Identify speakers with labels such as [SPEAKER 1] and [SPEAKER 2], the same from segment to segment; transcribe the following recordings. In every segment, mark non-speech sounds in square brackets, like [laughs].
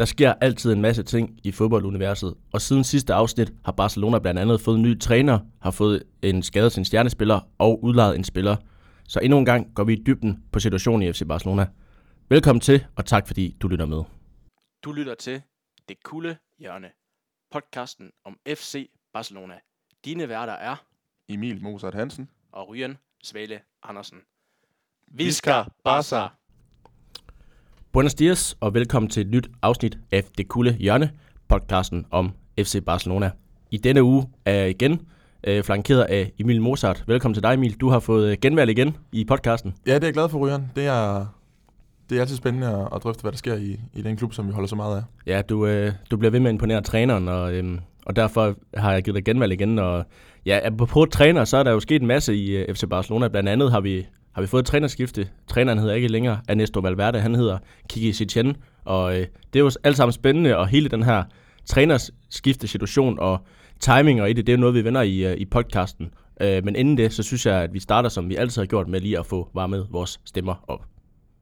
[SPEAKER 1] Der sker altid en masse ting i fodbolduniverset, og siden sidste afsnit har Barcelona blandt andet fået en ny træner, har fået en skade til en stjernespiller og udlejet en spiller. Så endnu en gang går vi i dybden på situationen i FC Barcelona. Velkommen til, og tak fordi du lytter med.
[SPEAKER 2] Du lytter til Det Kulde Hjørne, podcasten om FC Barcelona. Dine værter er
[SPEAKER 3] Emil Mozart Hansen.
[SPEAKER 2] og Ryan Svale Andersen.
[SPEAKER 3] Visca Barca.
[SPEAKER 1] Buenos dias, og velkommen til et nyt afsnit af Det Kulde Hjørne, podcasten om FC Barcelona. I denne uge er jeg igen øh, flankeret af Emil Mozart. Velkommen til dig, Emil. Du har fået øh, genvalg igen i podcasten.
[SPEAKER 3] Ja, det er jeg glad for, Ryan. Det er, det er altid spændende at, at drøfte, hvad der sker i, i den klub, som vi holder så meget af.
[SPEAKER 1] Ja, du, øh, du bliver ved med at imponere træneren, og, øh, og derfor har jeg givet dig genvalg igen. Og ja, apropos træner, så er der jo sket en masse i øh, FC Barcelona. Blandt andet har vi, har vi fået et trænerskifte. Træneren hedder ikke længere Ernesto Valverde, han hedder Kiki Setien. Og øh, det er jo alt sammen spændende, og hele den her trænerskifte situation og timing og i det, det er jo noget, vi vender i, i podcasten. Øh, men inden det, så synes jeg, at vi starter, som vi altid har gjort, med lige at få varmet vores stemmer op.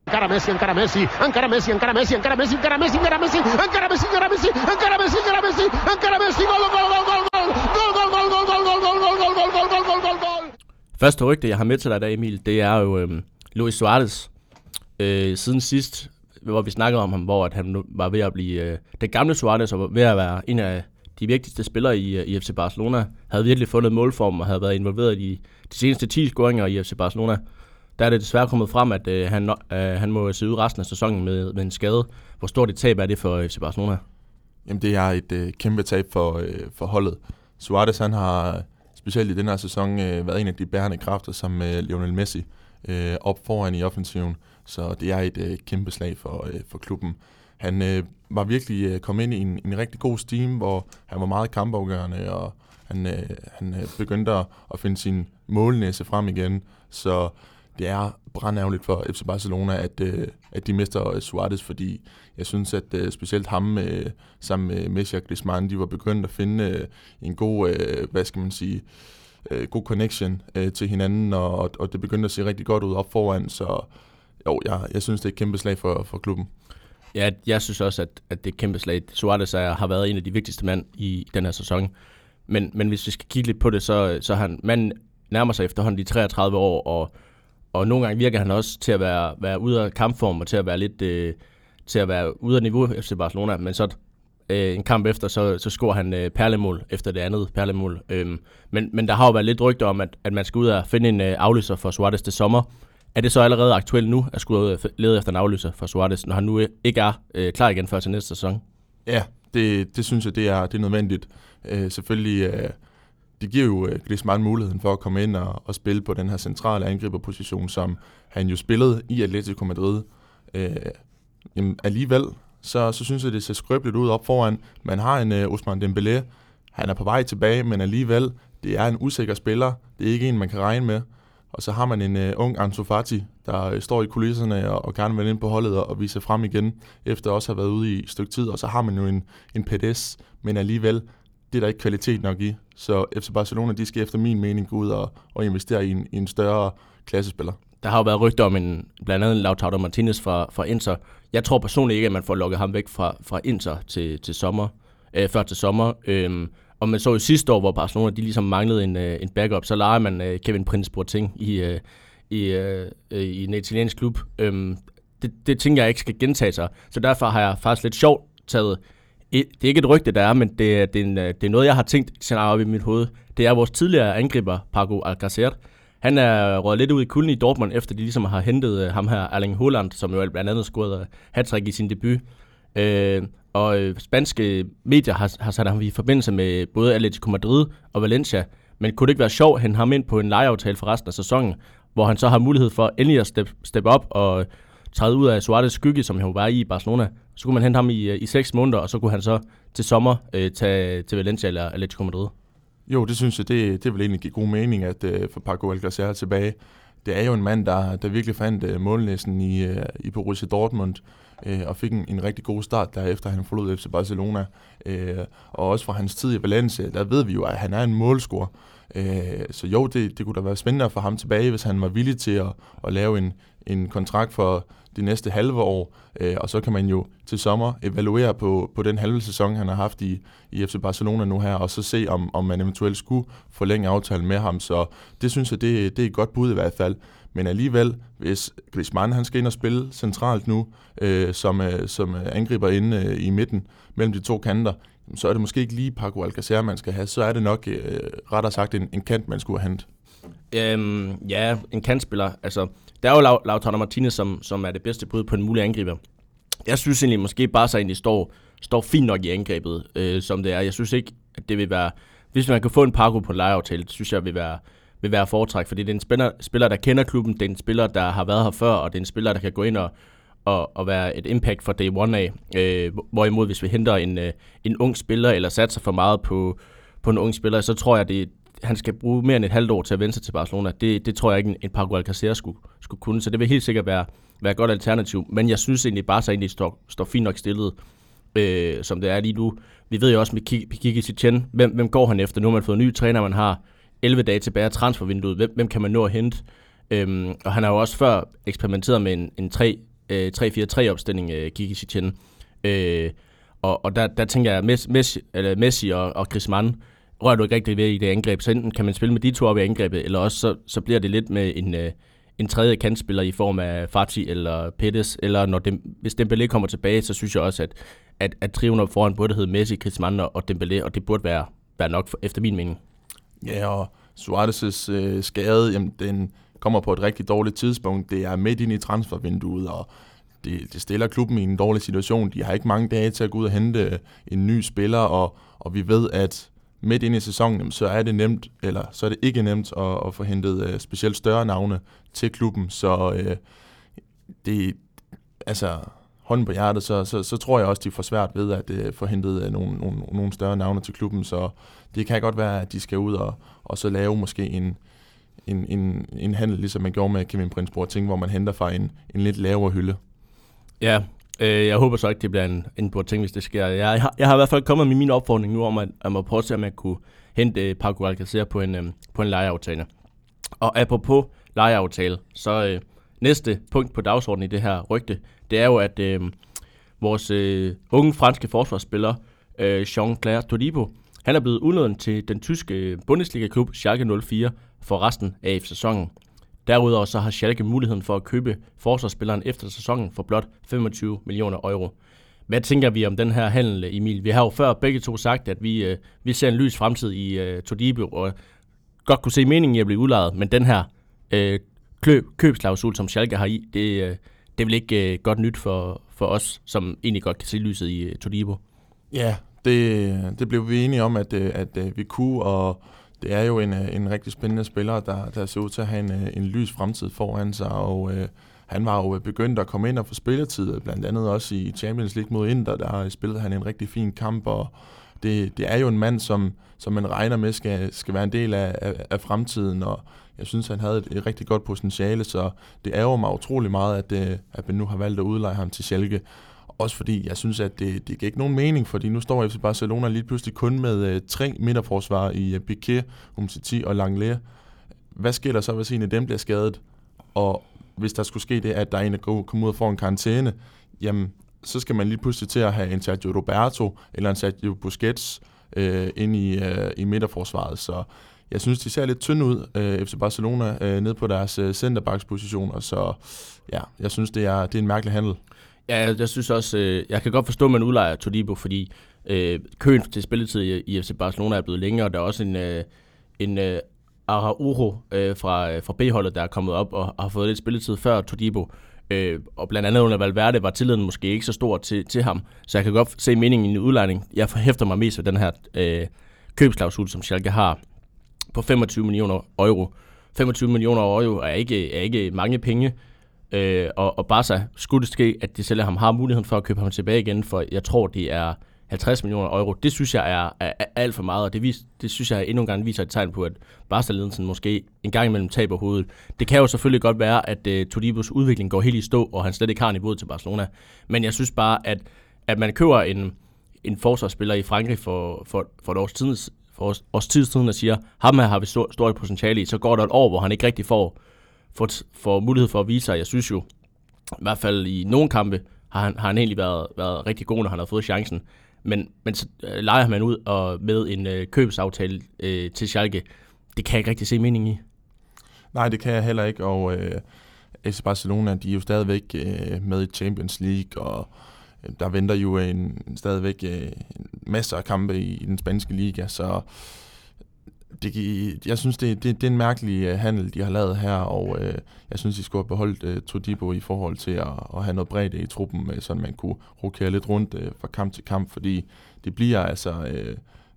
[SPEAKER 4] Encara Messi, encara Messi, encara Messi, encara Messi, encara Messi, encara Messi, encara Messi, encara Messi, encara Messi, encara Messi, encara Messi, encara Messi, gol, gol, gol, gol, gol, gol, gol, gol, gol, gol, gol, gol, gol, gol, gol, gol, gol, gol, gol.
[SPEAKER 1] Første rygte, jeg har med til dig i dag, Emil, det er jo øh, Luis Suarez. Øh, siden sidst, hvor vi snakkede om ham, hvor at han var ved at blive øh, den gamle Suarez, og var ved at være en af de vigtigste spillere i, øh, i FC Barcelona, havde virkelig fundet målform og havde været involveret i de seneste 10 scoringer i FC Barcelona. Der er det desværre kommet frem, at øh, han, øh, han må se ud resten af sæsonen med, med en skade. Hvor stort et tab er det for øh, FC Barcelona?
[SPEAKER 3] Jamen, det er et øh, kæmpe tab for, øh, for holdet. Suarez, han har specielt i den her sæson øh, været en af de bærende kræfter som øh, Lionel Messi øh, op foran i offensiven. Så det er et øh, kæmpe slag for, øh, for klubben. Han øh, var virkelig øh, kommet ind i en, en rigtig god steam, hvor han var meget kampafgørende, og han, øh, han øh, begyndte at, at finde sin målnæse frem igen. Så det er brandærgerligt for FC Barcelona, at, øh, at de mister øh, Suarez, fordi jeg synes, at øh, specielt ham øh, sammen med Messi og Griezmann, de var begyndt at finde øh, en god, øh, hvad skal man sige, øh, god connection øh, til hinanden, og, og det begyndte at se rigtig godt ud op foran, så jo, jeg, jeg synes, det er et kæmpe slag for, for klubben.
[SPEAKER 1] Ja, jeg synes også, at, at det er et kæmpe slag. Suarez er, har været en af de vigtigste mand i den her sæson. Men, men hvis vi skal kigge lidt på det, så, så han, manden nærmer sig efterhånden de 33 år, og, og nogle gange virker han også til at være, være ude af kampform, og til at være lidt øh, til at være ude af niveau FC Barcelona, men så øh, en kamp efter, så, så scorer han øh, perlemål efter det andet perlemål. Øhm, men, men der har jo været lidt rygter om, at, at man skal ud og finde en øh, aflyser for Suarez til sommer. Er det så allerede aktuelt nu, at skulle ud og lede efter en aflyser for Suarez, når han nu ikke er øh, klar igen før til næste sæson?
[SPEAKER 3] Ja, det, det synes jeg, det er, det er nødvendigt. Øh, selvfølgelig, øh, det giver jo øh, Griezmann muligheden for at komme ind og, og spille på den her centrale angriberposition, som han jo spillede i Atletico Madrid. Øh, jamen, alligevel, så, så synes jeg, det ser skrøbeligt ud op foran. Man har en øh, Ousmane Dembélé, han er på vej tilbage, men alligevel, det er en usikker spiller. Det er ikke en, man kan regne med. Og så har man en øh, ung Ansu Fati, der øh, står i kulisserne og, og gerne vil ind på holdet og, og vise frem igen, efter også at have været ude i et stykke tid. Og så har man jo en, en PDS, men alligevel, det er der ikke kvalitet nok i. Så FC Barcelona, de skal efter min mening gå ud og, og investere i en, i en større klassespiller.
[SPEAKER 1] Der har jo været rygter om en, blandt andet Lautaro Martinez fra, fra Inter. Jeg tror personligt ikke, at man får lukket ham væk fra, fra Inter til, til sommer, øh, før til sommer. Øhm, og man så jo sidste år, hvor Barcelona de ligesom manglede en, øh, en backup, så leger man øh, Kevin Prince Boateng i, øh, i, øh, i en italiensk klub. Øhm, det, det tænker jeg ikke skal gentage sig. Så derfor har jeg faktisk lidt sjovt taget det er ikke et rygte, der er, men det, det, er, en, øh, det er noget, jeg har tænkt scenarie op i mit hoved. Det er vores tidligere angriber, Paco Alcacer. Han er røget lidt ud i kulden i Dortmund, efter de ligesom har hentet øh, ham her, Erling Haaland, som jo blandt andet scorede øh, hat i sin debut. Øh, og spanske medier har, har sat ham i forbindelse med både Atletico Madrid og Valencia. Men kunne det ikke være sjovt at hente ham ind på en lejeaftale for resten af sæsonen, hvor han så har mulighed for endelig at steppe step op og træde ud af Suarez skygge, som han var i Barcelona. Så kunne man hente ham i, øh, i 6 måneder, og så kunne han så til sommer øh, tage til Valencia eller Atletico Madrid.
[SPEAKER 3] Jo, det synes jeg, det, det vil egentlig give god mening, at øh, få Paco Alcacer tilbage. Det er jo en mand, der, der virkelig fandt øh, målnæsten i, øh, i Borussia Dortmund. øh, og fik en, en rigtig god start derefter, han forlod FC Barcelona. Øh, og også fra hans tid i Valencia, der ved vi jo, at han er en målscorer. Øh, så jo, det, det kunne da være spændende at få ham tilbage, hvis han var villig til at, at lave en, en kontrakt for de næste halve år, øh, og så kan man jo til sommer evaluere på, på den halve sæson, han har haft i, i FC Barcelona nu her, og så se, om, om man eventuelt skulle forlænge aftalen med ham. Så det synes jeg, det, det er et godt bud i hvert fald. Men alligevel, hvis Griezmann han skal ind og spille centralt nu, øh, som, øh, som angriber inde øh, i midten mellem de to kanter, så er det måske ikke lige Paco Alcacer, man skal have. Så er det nok øh, rettere sagt en, en kant, man skulle have hentet.
[SPEAKER 1] Øhm, ja, en kantspiller. Altså, der er jo Lautaro Martinez, som, som er det bedste bud på en mulig angriber. Jeg synes egentlig måske bare så egentlig står, står fint nok i angrebet, øh, som det er. Jeg synes ikke, at det vil være... Hvis man kan få en Paco på en lejeaftale, det synes jeg vil være, vil være foretræk, fordi det er en spiller, spiller, der kender klubben, det er en spiller, der har været her før, og det er en spiller, der kan gå ind og, og, og være et impact for day one af. Øh, hvorimod, hvis vi henter en, øh, en ung spiller, eller satser for meget på, på en ung spiller, så tror jeg, det, han skal bruge mere end et halvt år til at vende sig til Barcelona. Det, det tror jeg ikke, en, en Paco Alcacer skulle, skulle kunne, så det vil helt sikkert være, være et godt alternativ. Men jeg synes egentlig, Barca egentlig står, står fint nok stillet, øh, som det er lige nu. Vi ved jo også med Kiki Setien, hvem, hvem går han efter? Nu har man fået en ny træner, man har 11 dage tilbage af transfervinduet. Hvem, hvem kan man nå at hente? Øhm, og han har jo også før eksperimenteret med en, en 3, øh, 3-4-3 opstilling, øh, Kiki Setien. Øh, og, og der, der tænker jeg, Messi, Messi, eller Messi og, og Griezmann, rører du ikke rigtig ved i det angreb, så enten kan man spille med de to op i angrebet, eller også så, så bliver det lidt med en, øh, en tredje kantspiller i form af Fati eller Pettis, eller når dem, hvis Dembélé kommer tilbage, så synes jeg også, at, at, at triven op foran burde hedde Messi, Griezmann og Dembélé, og det burde være, være nok for, efter min mening.
[SPEAKER 3] Ja, og Suarez' øh, skade, jamen, den kommer på et rigtig dårligt tidspunkt. Det er midt ind i transfervinduet, og det, det stiller klubben i en dårlig situation. De har ikke mange dage til at gå ud og hente øh, en ny spiller, og, og vi ved, at midt ind i sæsonen, så er det nemt, eller så er det ikke nemt at, at få hentet uh, specielt større navne til klubben. Så uh, det, altså, hånden på hjertet, så, så, så tror jeg også, de får svært ved at uh, få hentet uh, nogle, nogle, nogle større navne til klubben. Så det kan godt være, at de skal ud og, og så lave måske en, en, en, en handel, ligesom man gjorde med Kevin Prince Boateng, hvor man henter fra en, en lidt lavere hylde.
[SPEAKER 1] Ja, Øh, jeg håber så ikke, det bliver en, en ting, hvis det sker. Jeg, jeg, har, jeg har i hvert fald kommet med min opfordring nu om, at at må prøve at se, om jeg kunne hente uh, Paco Alcacer på en, øh, på en lejeaftale. Og apropos lejeaftale, så øh, næste punkt på dagsordenen i det her rygte, det er jo, at øh, vores øh, unge franske forsvarsspiller, øh, Jean-Claire Todibo, han er blevet udlånt til den tyske øh, Bundesliga-klub Schalke 04 for resten af sæsonen. Derudover så har Schalke muligheden for at købe forsvarsspilleren efter sæsonen for blot 25 millioner euro. Hvad tænker vi om den her handel, Emil? Vi har jo før begge to sagt, at vi, øh, vi ser en lys fremtid i øh, Todibo, og godt kunne se meningen i at blive udlejet, men den her øh, køb, købsklausul, som Schalke har i, det, øh, det er vel ikke øh, godt nyt for, for os, som egentlig godt kan se lyset i øh, Todibo?
[SPEAKER 3] Ja, det, det blev vi enige om, at, øh, at, at vi kunne, og det er jo en, øh, en rigtig spændende spiller, der, der ser ud til at have en, øh, en lys fremtid foran sig, og øh, han var jo øh, begyndt at komme ind og få spilletid, blandt andet også i Champions League mod Inter, der spillede han en rigtig fin kamp, og det, det er jo en mand, som, som man regner med skal, skal være en del af, af, af fremtiden, og jeg synes, han havde et, et rigtig godt potentiale, så det ærger mig utrolig meget, at, at man nu har valgt at udleje ham til Schalke. Også fordi jeg synes, at det, det giver ikke nogen mening, fordi nu står FC Barcelona lige pludselig kun med øh, tre midterforsvar i øh, Piqué, Umtiti og Langley. Hvad sker der så, hvis en af dem bliver skadet? Og hvis der skulle ske det, at der er en, der kommer ud og får en karantæne, jamen, så skal man lige pludselig til at have en Sergio Roberto eller en Sergio Busquets øh, ind i, øh, i midterforsvaret. Så jeg synes, de ser lidt tynde ud, øh, FC Barcelona, øh, ned på deres øh, og Så ja, jeg synes, det er, det er en mærkelig handel.
[SPEAKER 1] Ja, jeg, synes også, øh, jeg kan godt forstå, at man udlejer Todibo, fordi øh, køen til spilletid i, i FC Barcelona er blevet længere, og der er også en, øh, en øh, Araujo øh, fra, øh, fra B-holdet, der er kommet op og har fået lidt spilletid før Todibo. Øh, og blandt andet under Valverde var tilliden måske ikke så stor til, til ham, så jeg kan godt se meningen i en udlejning. Jeg hæfter mig mest ved den her øh, købsklausul, som Schalke har på 25 millioner euro. 25 millioner euro er ikke, er ikke mange penge, Øh, og, og Barca skulle det ske, at de sælger ham, har muligheden for at købe ham tilbage igen, for jeg tror, det er 50 millioner euro, det synes jeg er, er, er alt for meget, og det, vis, det synes jeg endnu en gang viser et tegn på, at Barca-ledelsen måske en gang imellem taber hovedet. Det kan jo selvfølgelig godt være, at uh, Todibos udvikling går helt i stå, og han slet ikke har niveauet til Barcelona, men jeg synes bare, at, at man køber en, en forsvarsspiller i Frankrig for, for, for et års tid, for års, års tid siden og siger, ham her har vi stort, stort potentiale i, så går der et år, hvor han ikke rigtig får, får, får mulighed for at vise sig. Jeg synes jo, i hvert fald i nogle kampe, har han, har han egentlig været, været rigtig god, når han har fået chancen. Men, men så øh, leger man ud og med en øh, købsaftale øh, til Schalke. Det kan jeg ikke rigtig se mening i.
[SPEAKER 3] Nej, det kan jeg heller ikke, og øh, FC Barcelona, de er jo stadigvæk øh, med i Champions League, og øh, der venter jo en, stadigvæk øh, en masse af kampe i, i den spanske liga, så det, jeg synes, det, det, det er en mærkelig øh, handel, de har lavet her, og øh, jeg synes, de skulle have beholdt øh, Todibo i forhold til at, at have noget bredt i truppen, øh, så man kunne rokere lidt rundt øh, fra kamp til kamp, fordi det bliver altså øh,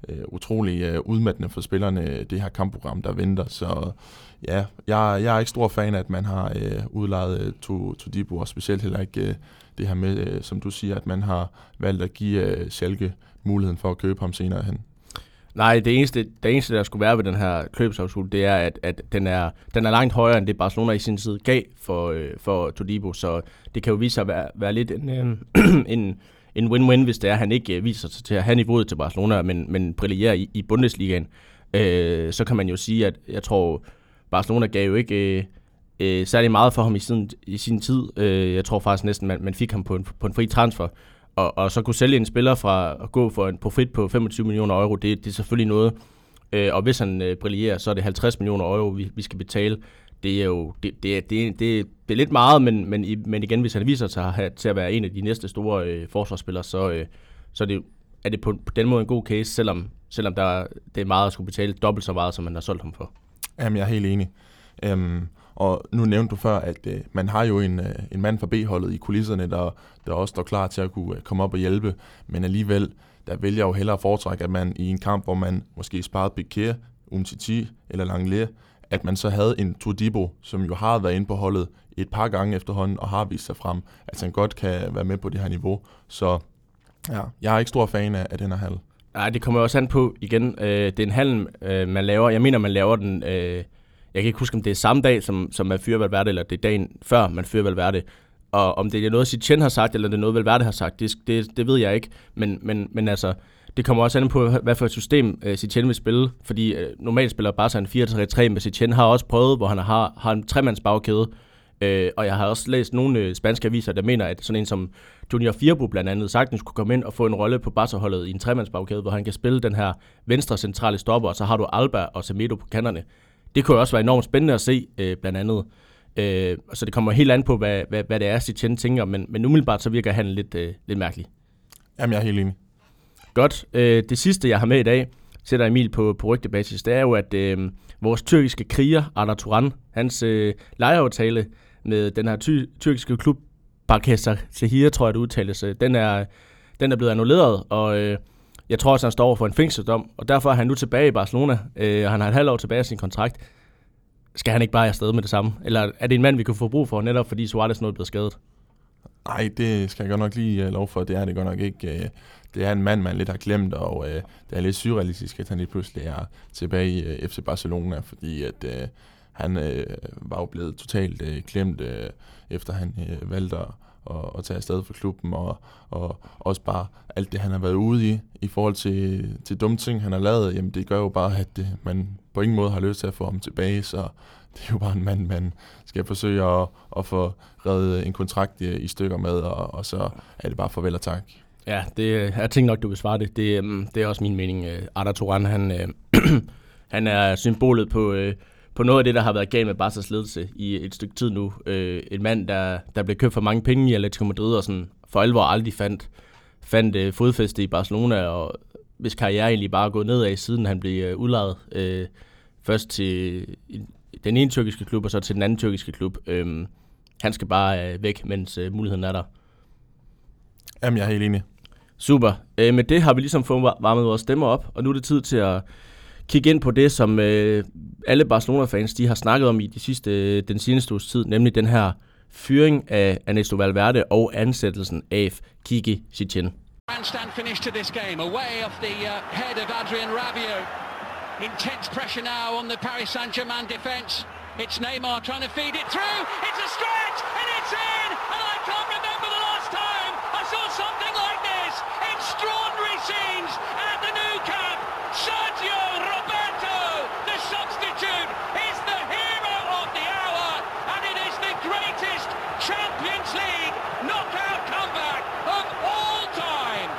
[SPEAKER 3] øh, utrolig øh, udmattende for spillerne, øh, det her kampprogram, der venter. Så ja, jeg, jeg er ikke stor fan af, at man har øh, udlejet øh, uh, Todibo, og specielt heller ikke øh, det her med, øh, som du siger, at man har valgt at give øh, Schalke muligheden for at købe ham senere hen.
[SPEAKER 1] Nej, det eneste, det eneste, der skulle være ved den her købsklausul, det er, at, at den, er, den er langt højere, end det Barcelona i sin tid gav for, øh, for Todibo. Så det kan jo vise sig at være, være lidt en, øh, [clears throat] en, en win-win, hvis det er, at han ikke øh, viser sig til at have niveauet til Barcelona, men, men brillerer i, i Bundesligaen. Øh, så kan man jo sige, at jeg tror, Barcelona gav jo ikke øh, øh, særlig meget for ham i sin, i sin tid. Øh, jeg tror faktisk næsten, man, man fik ham på en, på en fri transfer og, og så kunne sælge en spiller fra at gå for en profit på 25 millioner euro, det, det er selvfølgelig noget. Øh, og hvis han øh, brillerer, så er det 50 millioner euro, vi, vi skal betale. Det er jo det, det, det, det, det er lidt meget, men, men, men igen, hvis han viser sig at have, til at være en af de næste store øh, forsvarsspillere, så, øh, så er det, er det på, på den måde en god case, selvom, selvom der, det er meget at skulle betale dobbelt så meget, som man har solgt ham for.
[SPEAKER 3] Jamen, jeg er helt enig. Øhm, og nu nævnte du før, at øh, man har jo en, øh, en mand fra B-holdet i kulisserne, der, der også står klar til at kunne øh, komme op og hjælpe. Men alligevel, der vælger jeg jo hellere at foretrække, at man i en kamp, hvor man måske sparede Piquet, Umtiti eller Langlais, at man så havde en Todibo, som jo har været inde på holdet et par gange efterhånden, og har vist sig frem, at han godt kan være med på det her niveau. Så ja, jeg er ikke stor fan af, af den her halv.
[SPEAKER 1] Nej, det kommer også an på igen. Øh, det er en handel, øh, man laver. Jeg mener, man laver den... Øh jeg kan ikke huske, om det er samme dag, som, som man fyrer Valverde, eller det er dagen før, man fyrer Valverde. Og om det er noget, Sitchen har sagt, eller det er noget, Valverde har sagt, det, det, det ved jeg ikke. Men, men, men altså, det kommer også an på, hvad for et system uh, Sitchen vil spille. Fordi uh, normalt spiller bare en 4-3-3, men Sitchen har også prøvet, hvor han har, har en tremands bagkæde. Uh, øh, og jeg har også læst nogle uh, spanske aviser, der mener, at sådan en som Junior Firbo blandt andet sagtens kunne komme ind og få en rolle på Barca-holdet i en tremandsbagkæde, hvor han kan spille den her venstre centrale stopper, og så har du Alba og Semedo på kanterne det kunne også være enormt spændende at se, øh, blandt andet. Øh, så det kommer helt an på, hvad, hvad, hvad det er, Sitchen tænker, men, men umiddelbart så virker han lidt, øh, lidt mærkelig.
[SPEAKER 3] Jamen, jeg er helt enig.
[SPEAKER 1] Godt. Øh, det sidste, jeg har med i dag, sætter Emil på, på rygtebasis, det er jo, at øh, vores tyrkiske kriger, Arda Turan, hans øh, lejeaftale med den her ty- tyrkiske klub, Barkesa Sehir, tror jeg det udtales, øh, den er, den er blevet annulleret, og øh, jeg tror også, han står over for en fængselsdom, og derfor er han nu tilbage i Barcelona, øh, og han har et halvt år tilbage af sin kontrakt. Skal han ikke bare afsted med det samme? Eller er det en mand, vi kan få brug for, netop fordi Suarez nu er blevet skadet?
[SPEAKER 3] Nej, det skal jeg godt nok lige øh, uh, lov for. Det er det godt nok ikke. Uh, det er en mand, man lidt har glemt, og uh, det er lidt surrealistisk, at han lige pludselig er tilbage i FC Barcelona, fordi at han var jo blevet totalt glemt, efter han valgte at og, og tage afsted for klubben, og, og også bare alt det, han har været ude i, i forhold til, til dumme ting, han har lavet, jamen det gør jo bare, at det, man på ingen måde har lyst til at få ham tilbage, så [laughs] det er jo bare en mand, man skal forsøge at, at få reddet en kontrakt i, i stykker med, og, og så er det bare farvel og tak.
[SPEAKER 1] Ja, det, jeg tænker nok, du vil svare det. Det, øhm, det er også min mening. Øh, Arda Turan, han, øh, [clears throat] han er symbolet på, øh, på noget af det, der har været galt med Barca's ledelse i et stykke tid nu. Øh, en mand, der, der blev købt for mange penge i Atletico Madrid, og sådan for alvor aldrig fandt, fandt øh, fodfæste i Barcelona, og hvis karriere egentlig bare er gået nedad, siden han blev øh, udlejet øh, først til den ene tyrkiske klub, og så til den anden tyrkiske klub. Øh, han skal bare øh, væk, mens øh, muligheden er der.
[SPEAKER 3] Jamen, jeg er helt enig.
[SPEAKER 1] Super. Øh, med det har vi ligesom fået varmet vores stemmer op, og nu er det tid til at kigge ind på det, som øh, alle Barcelona-fans de har snakket om i de sidste, øh, den seneste uges tid, nemlig den her fyring af Ernesto Valverde og ansættelsen af Kiki Setien.
[SPEAKER 5] Grandstand finish to this game, away off the uh, head of Adrian Rabiot. Intense pressure now on the Paris Saint-Germain defence. It's Neymar trying to feed it through. It's a stretch and it's in. And I can't remember the last time I saw something like this. Extraordinary scenes at the new camp. Sergio Roberto, the substitute, is the hero of the hour, and it is the greatest Champions League knockout comeback of all time.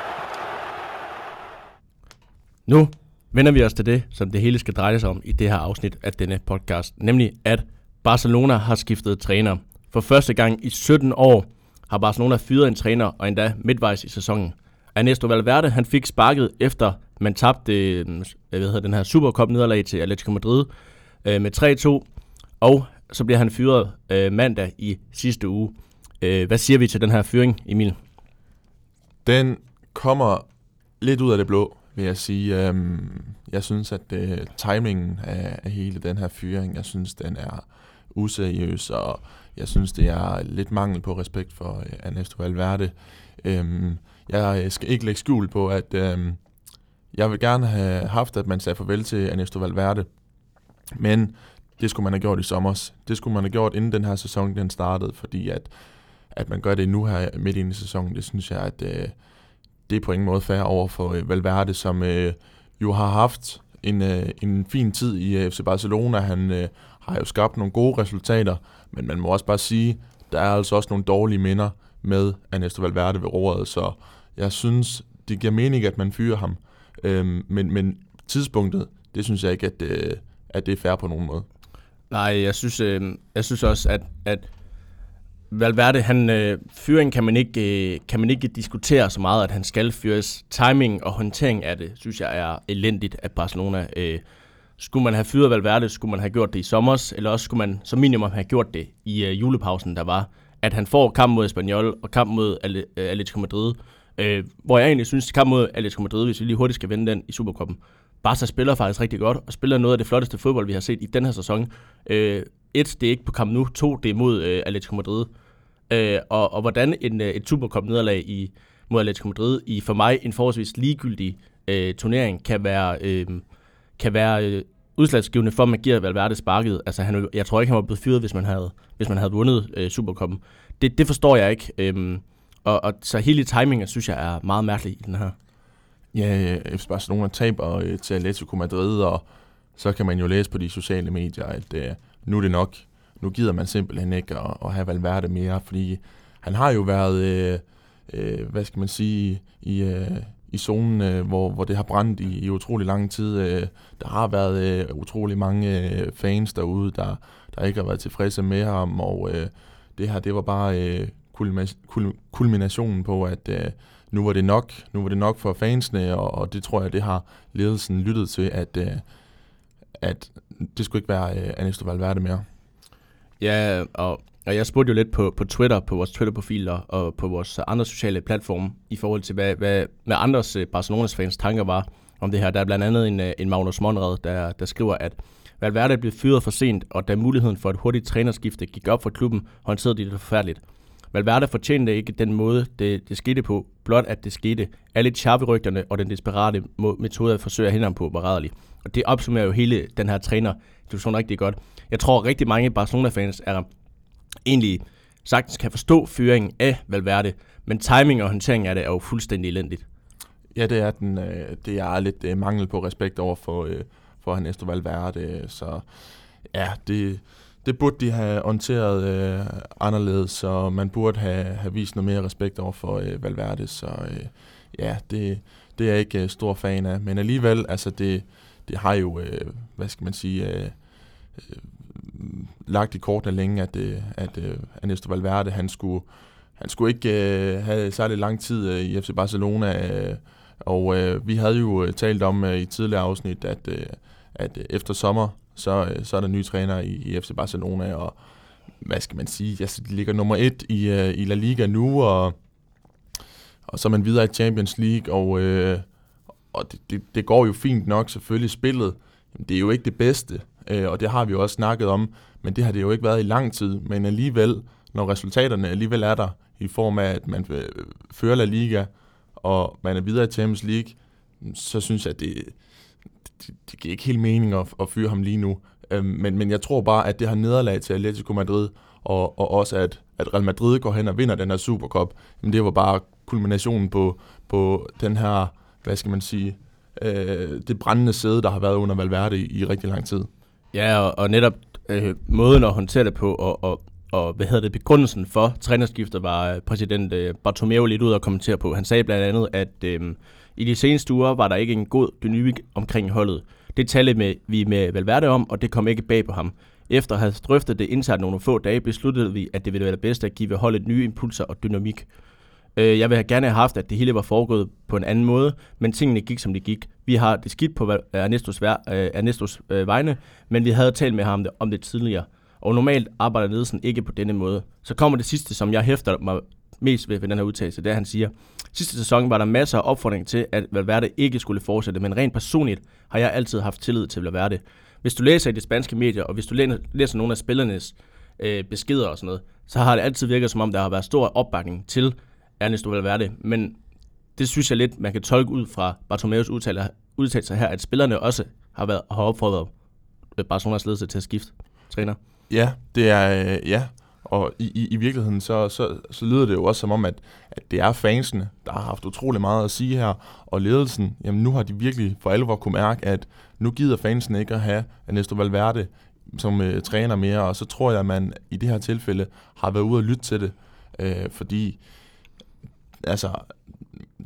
[SPEAKER 1] Nu vender vi os til det, som det hele skal dreje sig om i det her afsnit af denne podcast, nemlig at Barcelona har skiftet træner. For første gang i 17 år har Barcelona fyret en træner, og endda midtvejs i sæsonen. Ernesto Valverde han fik sparket efter man tabte jeg hvad hedder, den her Supercup nederlag til Atletico Madrid øh, med 3-2, og så bliver han fyret øh, mandag i sidste uge. Øh, hvad siger vi til den her fyring, Emil?
[SPEAKER 3] Den kommer lidt ud af det blå, vil jeg sige. Øhm, jeg synes, at øh, timingen af, af hele den her fyring, jeg synes, den er useriøs, og jeg synes, det er lidt mangel på respekt for øh, Ernesto Valverde. Øhm, jeg øh, skal ikke lægge skjul på, at øhm, jeg vil gerne have haft, at man sagde farvel til Ernesto Valverde. Men det skulle man have gjort i sommer. Det skulle man have gjort, inden den her sæson den startede, fordi at, at man gør det nu her midt i sæsonen, det synes jeg, at øh, det er på ingen måde fair over for øh, Valverde, som øh, jo har haft en, øh, en fin tid i øh, FC Barcelona. Han øh, har jo skabt nogle gode resultater, men man må også bare sige, der er altså også nogle dårlige minder med Ernesto Valverde ved roret, så jeg synes, det giver mening, at man fyrer ham. Øh, men, men tidspunktet, det synes jeg ikke, at, øh, at det er fair på nogen måde.
[SPEAKER 1] Nej, jeg synes, øh, jeg synes også, at, at Valverde, han, øh, fyring kan man, ikke, øh, kan man ikke diskutere så meget, at han skal fyres. Timing og håndtering af det, synes jeg er elendigt af Barcelona. Øh, skulle man have fyret Valverde, skulle man have gjort det i sommer, eller også skulle man som minimum have gjort det i øh, julepausen, der var. At han får kamp mod Espanyol og kamp mod øh, Atletico Madrid, øh, hvor jeg egentlig synes, at kamp mod Atletico Madrid, hvis vi lige hurtigt skal vende den i Supercuppen, Barca spiller faktisk rigtig godt, og spiller noget af det flotteste fodbold, vi har set i den her sæson. Øh, et, det er ikke på kamp nu. To, det er mod øh, Atletico Madrid. Øh, og, og hvordan en, øh, et Supercup nederlag i, mod Atletico Madrid i for mig en forholdsvis ligegyldig øh, turnering kan være, øh, kan være øh, udslagsgivende for, at man giver Valverde sparket. Altså, han, jeg tror ikke, han var blevet fyret, hvis man havde, hvis man havde vundet øh, Supercuppen. Det, det forstår jeg ikke. Øh, og, og så hele timingen, synes jeg, er meget mærkelig i den her.
[SPEAKER 3] Ja, øh, FC Barcelona taber øh, til Atletico Madrid, og så kan man jo læse på de sociale medier, at øh, nu er det nok. Nu gider man simpelthen ikke at, at have Valverde mere, fordi han har jo været, øh, øh, hvad skal man sige, i, øh, i zonen, øh, hvor, hvor det har brændt i, i utrolig lang tid. Øh, der har været øh, utrolig mange øh, fans derude, der, der ikke har været tilfredse med ham, og øh, det her, det var bare øh, kulminationen på, at øh, nu var det nok, nu var det nok for fansene, og, og det tror jeg, det har ledelsen lyttet til, at, øh, at det skulle ikke være øh, Ernesto Valverde mere.
[SPEAKER 1] Ja, og, og jeg spurgte jo lidt på, på Twitter, på vores Twitter-profiler og på vores andre sociale platforme, i forhold til, hvad, hvad med andres øh, Barcelonas fans tanker var om det her. Der er blandt andet en, øh, en Magnus Monrad, der, der skriver, at Valverde blev fyret for sent, og da muligheden for et hurtigt trænerskifte gik op for klubben, håndterede de det forfærdeligt. Valverde fortjente ikke den måde, det, det skete på, blot at det skete. Alle charverygterne og den desperate metode at forsøge at hindre ham på var rædderlig. Og det opsummerer jo hele den her træner situation rigtig godt. Jeg tror, rigtig mange Barcelona-fans er egentlig sagtens kan forstå fyringen af Valverde, men timing og håndtering af det er jo fuldstændig elendigt.
[SPEAKER 3] Ja, det er den. Øh, det er lidt øh, mangel på respekt over for, øh, for Ernesto Valverde, så ja, det, det burde de have håndteret øh, anderledes, så man burde have, have vist noget mere respekt over for øh, Valverde, så øh, ja, det, det er jeg ikke øh, stor fan af, men alligevel, altså det, det har jo, øh, hvad skal man sige, øh, øh, lagt i kortene længe, at, øh, at øh, Ernesto Valverde, han skulle, han skulle ikke øh, have særlig lang tid øh, i FC Barcelona, øh, og øh, vi havde jo øh, talt om øh, i tidligere afsnit, at, øh, at øh, efter sommer, så, øh, så er der nye træner i, i FC Barcelona, og hvad skal man sige, altså, de ligger nummer et i, uh, i La Liga nu, og, og så er man videre i Champions League, og, uh, og det, det, det går jo fint nok selvfølgelig spillet, men det er jo ikke det bedste, øh, og det har vi jo også snakket om, men det har det jo ikke været i lang tid, men alligevel, når resultaterne alligevel er der, i form af, at man øh, fører La Liga, og man er videre i Champions League, så synes jeg, at det, det, det giver ikke helt mening at, at fyre ham lige nu. Øhm, men, men jeg tror bare, at det har nederlag til Atletico Madrid, og, og også at, at Real Madrid går hen og vinder den her Supercup, jamen det var bare kulminationen på, på den her, hvad skal man sige, øh, det brændende sæde, der har været under Valverde i, i rigtig lang tid.
[SPEAKER 1] Ja, og, og netop øh, måden at håndtere det på, og, og, og hvad hedder det, begrundelsen for trænerskiftet, var øh, præsident øh, Bartomeu lidt ud at kommentere på. Han sagde blandt andet, at øh, i de seneste uger var der ikke en god dynamik omkring holdet. Det talte med, vi med Valverde om, og det kom ikke bag på ham. Efter at have drøftet det indsat nogle få dage, besluttede vi, at det ville være det bedste at give holdet nye impulser og dynamik. Øh, jeg ville gerne have haft, at det hele var foregået på en anden måde, men tingene gik, som de gik. Vi har det skidt på Ernestos, vær, øh, Ernestos øh, vegne, men vi havde talt med ham om det tidligere. Og normalt arbejder ledelsen ikke på denne måde. Så kommer det sidste, som jeg hæfter mig mest ved, ved den her udtalelse, det er, han siger, sidste sæson var der masser af opfordring til, at Valverde ikke skulle fortsætte, men rent personligt har jeg altid haft tillid til Valverde. Hvis du læser i de spanske medier, og hvis du læser nogle af spillernes øh, beskeder og sådan noget, så har det altid virket som om, der har været stor opbakning til Ernesto Valverde. Men det synes jeg lidt, man kan tolke ud fra Bartomeus udtalelser her, at spillerne også har, været, har opfordret øh, Barcelonas ledelse til at skifte træner.
[SPEAKER 3] Ja, det er, øh, ja. Og i, i, i virkeligheden, så, så, så lyder det jo også som om, at, at det er fansene, der har haft utrolig meget at sige her. Og ledelsen, jamen nu har de virkelig for alvor kunne mærke, at nu gider fansene ikke at have Ernesto Valverde som øh, træner mere. Og så tror jeg, at man i det her tilfælde har været ude og lytte til det. Øh, fordi altså,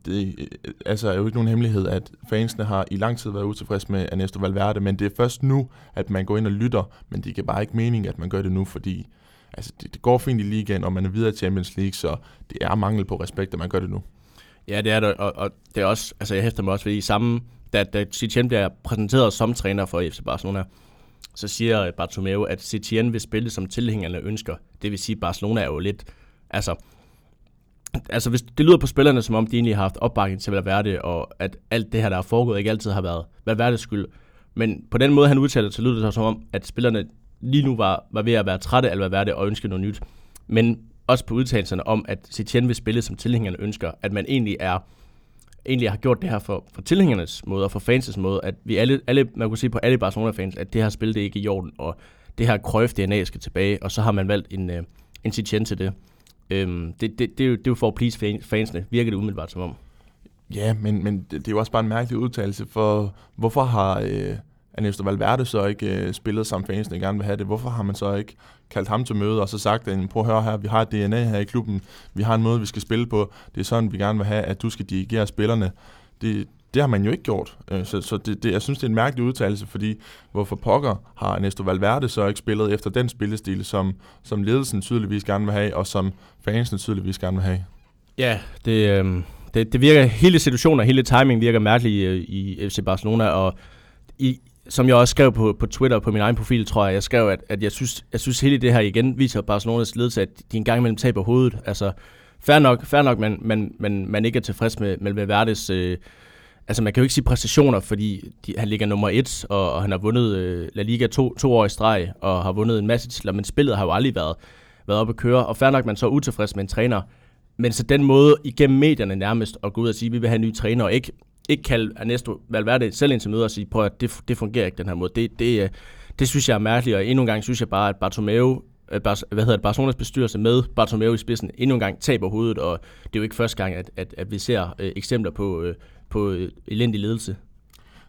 [SPEAKER 3] det altså, er jo ikke nogen hemmelighed, at fansene har i lang tid været utilfredse med Ernesto Valverde, men det er først nu, at man går ind og lytter, men det giver bare ikke mening, at man gør det nu, fordi altså, det, det går fint i ligaen, og man er videre i Champions League, så det er mangel på respekt, at man gør det nu.
[SPEAKER 1] Ja, det er det, og, og det er også, altså jeg hæfter mig også ved i samme, da, da Setien bliver præsenteret som træner for FC Barcelona, så siger Bartomeu, at Setien vil spille som tilhængerne ønsker. Det vil sige, at Barcelona er jo lidt, altså altså hvis det lyder på spillerne, som om de egentlig har haft opbakning til Valverde, og at alt det her, der er foregået, ikke altid har været Valverdes skyld. Men på den måde, han udtaler så lyder det som om, at spillerne lige nu var, var ved at være trætte af Valverde og ønske noget nyt. Men også på udtalelserne om, at Setien vil spille, som tilhængerne ønsker, at man egentlig er egentlig har gjort det her for, for tilhængernes måde og for fans' måde, at vi alle, alle, man kunne sige på alle Barcelona-fans, at det her spil det er ikke i orden, og det her krøjf DNA skal tilbage, og så har man valgt en, øh, en Setien til det. Øhm, det, det, det, er jo, det er jo for at please fansene, virker det umiddelbart som om.
[SPEAKER 3] Ja, men, men det, er jo også bare en mærkelig udtalelse, for hvorfor har øh, Ernesto Valverde så ikke øh, spillet, som fansene gerne vil have det? Hvorfor har man så ikke kaldt ham til møde og så sagt, prøv at høre her, vi har et DNA her i klubben, vi har en måde, vi skal spille på, det er sådan, vi gerne vil have, at du skal dirigere spillerne. Det, det har man jo ikke gjort. Øh, så, så det, det, jeg synes, det er en mærkelig udtalelse, fordi hvorfor pokker har Ernesto Valverde så ikke spillet efter den spillestil, som, som ledelsen tydeligvis gerne vil have, og som fansene tydeligvis gerne vil have?
[SPEAKER 1] Ja, det, øh, det, det virker, hele situationen og hele timingen virker mærkelig i, i FC Barcelona, og i, som jeg også skrev på, på Twitter på min egen profil, tror jeg, jeg skrev, at, at jeg, synes, jeg synes hele det her igen viser Barcelonas ledelse, at de en gang imellem taber hovedet. Altså, fair nok, fair nok man, man, man, man ikke er tilfreds med, med Valverdes øh, altså man kan jo ikke sige præstationer, fordi de, han ligger nummer et, og, og han har vundet øh, La Liga to, to år i streg, og har vundet en masse titler, men spillet har jo aldrig været, været oppe at køre, og fair nok, man så er utilfreds med en træner, men så den måde igennem medierne nærmest at gå ud og sige, at vi vil have en ny træner, og ikke, ikke kalde Ernesto Valverde selv ind til møde og sige, prøv at det, det fungerer ikke den her måde. Det, det, øh, det synes jeg er mærkeligt, og endnu en gang synes jeg bare, at Bartomeu øh, hvad hedder det, Barcelonas bestyrelse med Bartomeu i spidsen endnu en gang taber hovedet, og det er jo ikke første gang, at, at, at vi ser øh, eksempler på, øh, på elendig ledelse.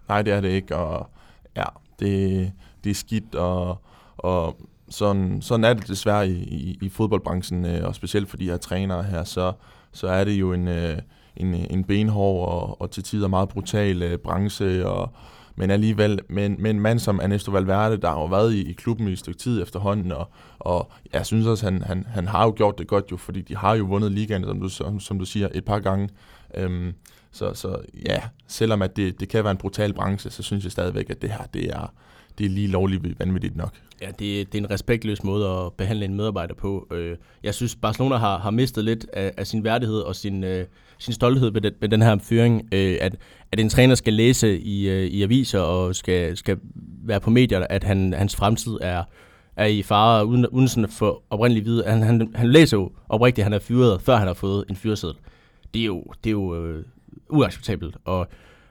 [SPEAKER 3] Nej, det er det ikke, og ja, det, det er skidt, og, og sådan, sådan er det desværre i, i, i fodboldbranchen, øh, og specielt for de her trænere her, så, så er det jo en, øh, en, en benhård og, og til tider meget brutal øh, branche, og, men alligevel med, med en mand som Ernesto Valverde, der har jo været i, i klubben i et stykke tid efterhånden, og, og jeg synes også, han, han, han har jo gjort det godt jo, fordi de har jo vundet ligaen, som du, som, som du siger, et par gange. Øhm, så, så ja, selvom at det, det kan være en brutal branche, så synes jeg stadigvæk, at det her, det er, det er lige lovligt vanvittigt nok.
[SPEAKER 1] Ja, det, det er en respektløs måde at behandle en medarbejder på. Øh, jeg synes, Barcelona har, har mistet lidt af, af sin værdighed og sin, øh, sin stolthed ved, den, ved den her fyring. Øh, at, at en træner skal læse i, øh, i aviser og skal, skal være på medier, at han, hans fremtid er, er i fare, uden, uden sådan at få oprindeligt vide. Han, han, han læser jo oprigtigt, at han er fyret, før han har fået en fyreseddel. Det er jo, det er jo øh, uacceptabelt. Og,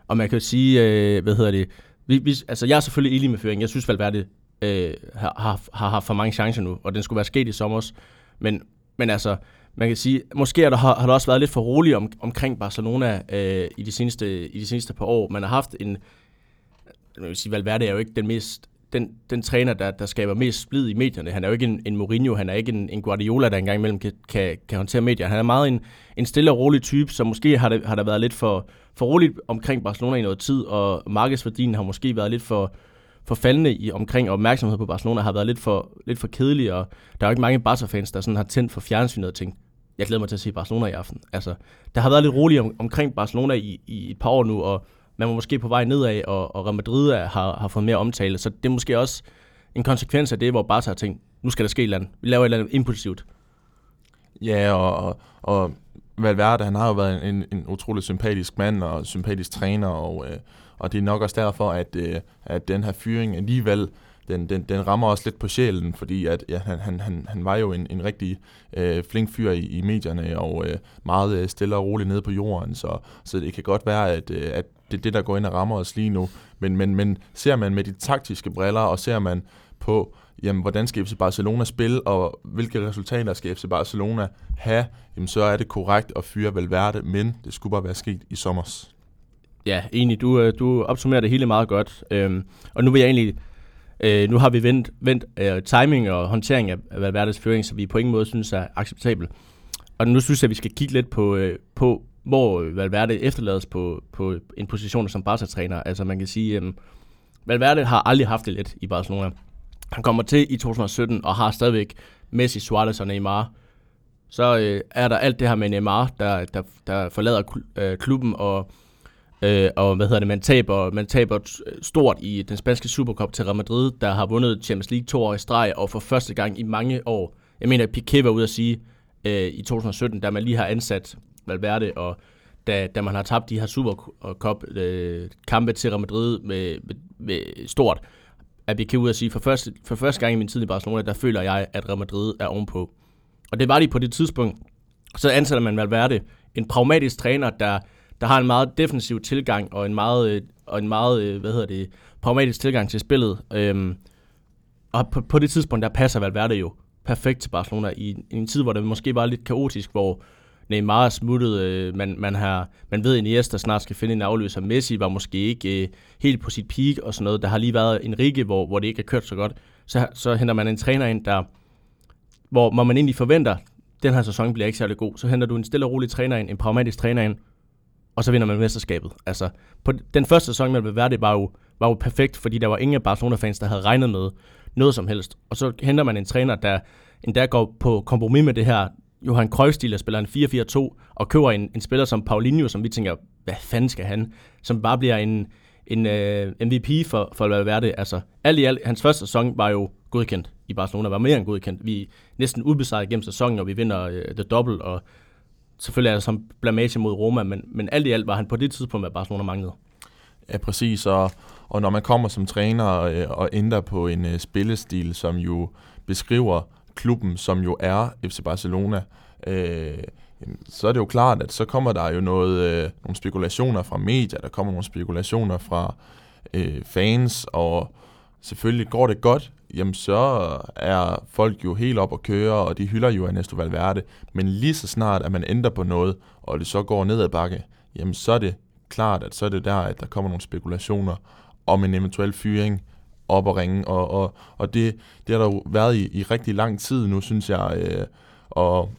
[SPEAKER 1] og man kan jo sige, øh, hvad hedder det, vi, vi, altså jeg er selvfølgelig enig med føringen. Jeg synes Valverde øh, har, har, har haft for mange chancer nu, og den skulle være sket i sommer. Men, men altså, man kan sige, måske er der, har, har der også været lidt for roligt om, omkring Barcelona øh, i, de seneste, i de seneste par år. Man har haft en, man vil sige, Valverde er jo ikke den mest den, den træner, der, der skaber mest splid i medierne. Han er jo ikke en, en Mourinho, han er ikke en, en Guardiola, der engang imellem kan, kan, kan håndtere medier. Han er meget en, en stille og rolig type, så måske har, det, har der været lidt for, for roligt omkring Barcelona i noget tid, og markedsværdien har måske været lidt for, for faldende i, omkring opmærksomhed på Barcelona, har været lidt for, lidt for kedelig, og der er jo ikke mange Barca-fans, der sådan har tændt for fjernsynet og tænkt, jeg glæder mig til at se Barcelona i aften. Altså, der har været lidt roligt om, omkring Barcelona i, i et par år nu, og man var måske på vej nedad, og, og Real Madrid er, har, har fået mere omtale. Så det er måske også en konsekvens af det, hvor Barca har tænkt, nu skal der ske et eller andet. Vi laver et eller andet impulsivt.
[SPEAKER 3] Ja, og, og, og Valverde, han har jo været en, en utrolig sympatisk mand og sympatisk træner, og, øh, og det er nok også derfor, at, øh, at den her fyring alligevel den, den, den rammer også lidt på sjælen, fordi at, ja, han, han, han, han var jo en, en rigtig øh, flink fyr i, i medierne, og øh, meget øh, stille og roligt nede på jorden, så, så det kan godt være, at, øh, at det er det, der går ind og rammer os lige nu. Men, men, men ser man med de taktiske briller, og ser man på, jamen, hvordan skal FC Barcelona spille, og hvilke resultater skal FC Barcelona have, jamen, så er det korrekt at fyre Valverde, men det skulle bare være sket i sommers.
[SPEAKER 1] Ja, enig. Du, øh, du opsummerer det hele meget godt. Øhm, og nu vil jeg egentlig Øh, nu har vi vendt, vendt øh, timing og håndtering af, af Valverdes føring, så vi på ingen måde synes er acceptabel. Og nu synes jeg, at vi skal kigge lidt på, øh, på hvor øh, Valverde efterlades på, på en position som Barca-træner. Altså man kan sige, øh, Valverde har aldrig haft det let i Barcelona. Han kommer til i 2017 og har stadigvæk Messi, Suarez og Neymar. Så øh, er der alt det her med Neymar, der, der, der forlader øh, klubben og Øh, og hvad hedder det, man taber, man taber stort i den spanske Supercup til Real Madrid, der har vundet Champions League to år i streg, og for første gang i mange år. Jeg mener, at Piqué var ude at sige øh, i 2017, da man lige har ansat Valverde, og da, da man har tabt de her Supercup øh, kampe til Real Madrid med, med, med stort, at Piqué ude at sige, for første, for første gang i min tid i Barcelona, der føler jeg, at Real Madrid er ovenpå. Og det var de på det tidspunkt. Så ansætter man Valverde, en pragmatisk træner, der der har en meget defensiv tilgang og en meget, øh, og en meget øh, hvad hedder det, pragmatisk tilgang til spillet. Øhm, og på, på det tidspunkt, der passer Valverde jo perfekt til Barcelona i, i en tid, hvor det måske var lidt kaotisk, hvor Neymar er smuttet, øh, man, man, har, man ved, at Iniesta snart skal finde en afløser. Messi var måske ikke øh, helt på sit peak og sådan noget. Der har lige været en rige, hvor, hvor det ikke har kørt så godt. Så, så henter man en træner ind, der, hvor, hvor man egentlig forventer, den her sæson bliver ikke særlig god. Så henter du en stille og rolig træner ind, en pragmatisk træner ind, og så vinder man mesterskabet. Altså, på den første sæson med Valverde var jo, var jo perfekt, fordi der var ingen Barcelona-fans, der havde regnet med noget som helst. Og så henter man en træner, der endda går på kompromis med det her Johan Cruyff-stil, der spiller en 4-4-2, og køber en, en spiller som Paulinho, som vi tænker, hvad fanden skal han? Som bare bliver en, en øh, uh, MVP for, for Valverde. Altså, alt i alt, hans første sæson var jo godkendt i Barcelona, var mere end godkendt. Vi er næsten ubesejret gennem sæsonen, og vi vinder øh, uh, det dobbelt, og selvfølgelig er der som blamage mod Roma, men, men alt i alt var han på det tidspunkt, hvad Barcelona manglede.
[SPEAKER 3] Ja, præcis, og, og når man kommer som træner øh, og ændrer på en øh, spillestil, som jo beskriver klubben, som jo er FC Barcelona, øh, så er det jo klart, at så kommer der jo noget, øh, nogle spekulationer fra medier, der kommer nogle spekulationer fra øh, fans, og selvfølgelig går det godt, jamen så er folk jo helt op at køre, og de hylder jo Ernesto Valverde. Men lige så snart, at man ændrer på noget, og det så går ned ad bakke, jamen så er det klart, at så er det der, at der kommer nogle spekulationer om en eventuel fyring op og ringe, og, og, og det, det har der jo været i, i rigtig lang tid nu, synes jeg, øh, og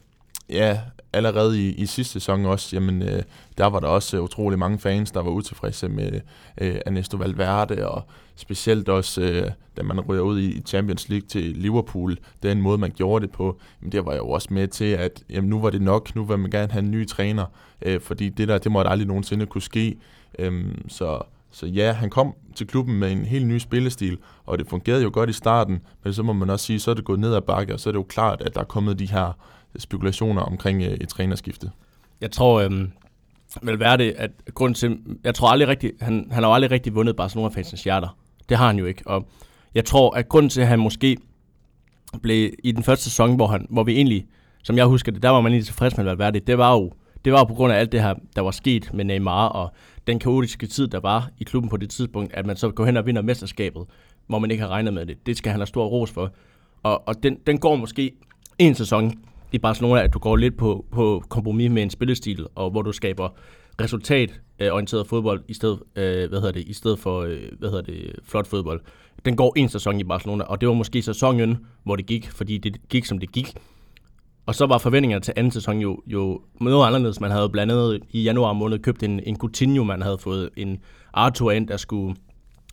[SPEAKER 3] ja, allerede i, i sidste sæson også, jamen, øh, der var der også øh, utrolig mange fans, der var utilfredse med øh, Ernesto Valverde, og specielt også, øh, da man ryger ud i Champions League til Liverpool, den måde, man gjorde det på, jamen, det var jeg jo også med til, at jamen, nu var det nok, nu vil man gerne have en ny træner, øh, fordi det der, det måtte aldrig nogensinde kunne ske. Øh, så, så ja, han kom til klubben med en helt ny spillestil, og det fungerede jo godt i starten, men så må man også sige, så er det gået ned ad bakke, og så er det jo klart, at der er kommet de her spekulationer omkring øh, et trænerskifte.
[SPEAKER 1] Jeg tror, øh, vel være det, at grund til, jeg tror aldrig rigtig, han, han har aldrig rigtig vundet Barcelona-fansens hjerter. Det har han jo ikke. Og jeg tror, at grunden til, at han måske blev i den første sæson, hvor, han, hvor vi egentlig, som jeg husker det, der var man egentlig tilfreds med Valverde, det var jo, det var på grund af alt det her, der var sket med Neymar, og den kaotiske tid, der var i klubben på det tidspunkt, at man så går hen og vinder mesterskabet, hvor man ikke har regnet med det. Det skal han have stor ros for. Og, og den, den går måske en sæson i Barcelona, at du går lidt på, på kompromis med en spillestil, og hvor du skaber resultatorienteret øh, fodbold i stedet, øh, hvad hedder det, i stedet for øh, hvad hedder det, flot fodbold. Den går en sæson i Barcelona, og det var måske sæsonen, hvor det gik, fordi det gik, som det gik. Og så var forventningerne til anden sæson jo, jo noget anderledes. Man havde blandt andet i januar måned købt en, en Coutinho, man havde fået en Arthur ind, der skulle,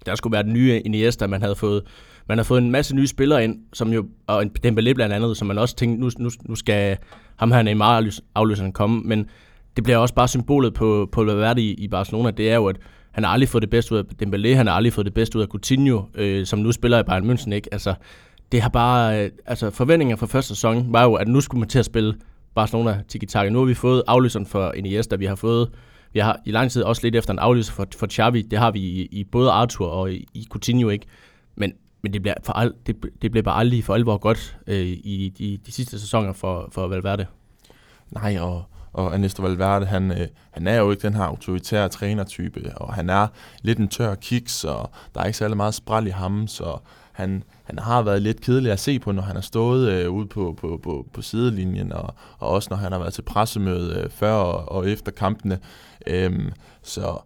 [SPEAKER 1] der skulle være den nye Iniesta, man havde fået man har fået en masse nye spillere ind, som jo, og en Dembélé blandt andet, som man også tænkte, nu, nu, nu skal ham her Neymar afløseren komme, men det bliver også bare symbolet på, på Valverde i, i Barcelona, det er jo, at han har aldrig fået det bedste ud af Dembélé, han har aldrig fået det bedste ud af Coutinho, øh, som nu spiller i Bayern München, ikke? Altså, det har bare, øh, altså forventninger fra første sæson var jo, at nu skulle man til at spille Barcelona tiki-taka. Nu har vi fået afløseren for Iniesta, vi har fået, vi har i lang tid også lidt efter en afløser for, for Xavi, det har vi i, i både Arthur og i, i Coutinho, ikke? Men, men det bliver, for al, det, det bliver bare aldrig for alvor godt øh, i de, de sidste sæsoner for, for Valverde.
[SPEAKER 3] Nej, og, og Ernesto Valverde, han, øh, han er jo ikke den her autoritære trænertype, og han er lidt en tør kiks, og der er ikke særlig meget spræl i ham, så han, han har været lidt kedelig at se på, når han har stået øh, ude på, på, på, på sidelinjen, og, og også når han har været til pressemøde øh, før og, og efter kampene. Øhm, så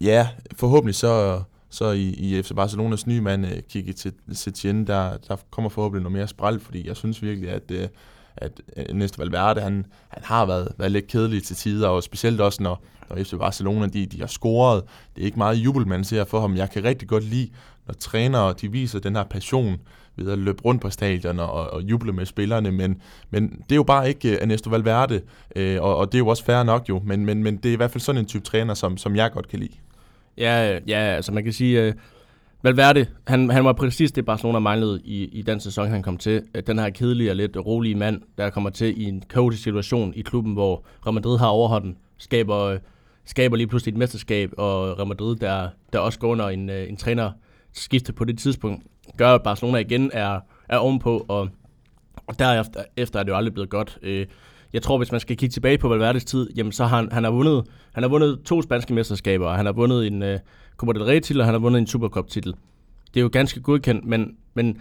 [SPEAKER 3] ja, forhåbentlig så, så i, i FC Barcelonas nye mand, øh, Kiki Setien, der, der kommer forhåbentlig noget mere spræl, fordi jeg synes virkelig, at, øh, at øh, næste Valverde, han, han har været, været lidt kedelig til tider, og specielt også, når, når FC Barcelona de, de har scoret. Det er ikke meget jubel, man ser for ham. Jeg kan rigtig godt lide, når trænere de viser den her passion ved at løbe rundt på stadion og, og juble med spillerne, men, men det er jo bare ikke Ernesto Valverde, øh, og, og det er jo også fair nok jo, men, men, men det er i hvert fald sådan en type træner, som, som jeg godt kan lide.
[SPEAKER 1] Ja, ja, altså man kan sige, uh, Valverde, han, han var præcis det, Barcelona manglede i, i den sæson, han kom til. Øh, den her kedelige og lidt rolige mand, der kommer til i en kaotisk situation i klubben, hvor Real Madrid har overhånden, skaber, øh, skaber lige pludselig et mesterskab, og Real Madrid, der, der også går under en, en træner skifte på det tidspunkt, gør, at Barcelona igen er, er ovenpå, og, og derefter efter er det jo aldrig blevet godt. Øh, jeg tror, hvis man skal kigge tilbage på Valverdes tid, jamen så har han, han har vundet, han har vundet to spanske mesterskaber, og han har vundet en uh, Copa del Rey-titel, og han har vundet en Supercup-titel. Det er jo ganske godkendt, men, men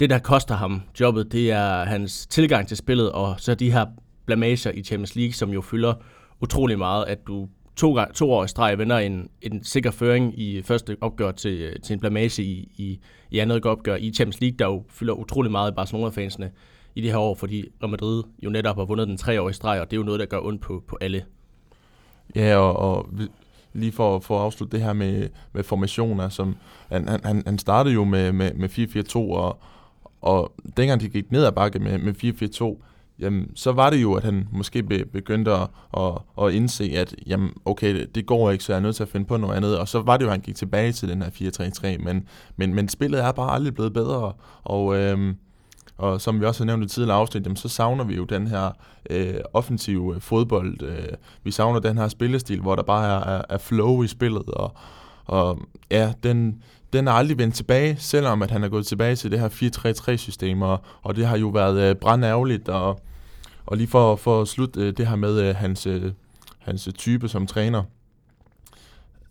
[SPEAKER 1] det, der koster ham jobbet, det er hans tilgang til spillet, og så de her blamager i Champions League, som jo fylder utrolig meget, at du to, gang, to år i streg vender en, en sikker føring i første opgør til, øh, til en blamage i, i, i andet opgør i Champions League, der jo fylder utrolig meget i Barcelona-fansene i det her år, fordi Real Madrid jo netop har vundet den tre år i streg, og det er jo noget, der gør ondt på, på alle.
[SPEAKER 3] Ja, og, og lige for, for at afslutte det her med, med formationer, som han, han, han startede jo med, med, med 4-4-2, og, og dengang de gik ned ad bakke med, med 4-4-2, jamen, så var det jo, at han måske begyndte at, at, at indse, at jamen, okay, det går ikke, så jeg er nødt til at finde på noget andet. Og så var det jo, at han gik tilbage til den her 4-3-3, men, men, men spillet er bare aldrig blevet bedre. Og, øhm, og som vi også har nævnt i tidligere afsnit, jamen, så savner vi jo den her øh, offensive øh, fodbold. Øh, vi savner den her spillestil, hvor der bare er, er, er flow i spillet, og, og ja, den, den er aldrig vendt tilbage, selvom at han er gået tilbage til det her 4-3-3-system, og, og det har jo været øh, brandærgerligt, og, og lige for, for at slutte øh, det her med øh, hans, øh, hans type som træner,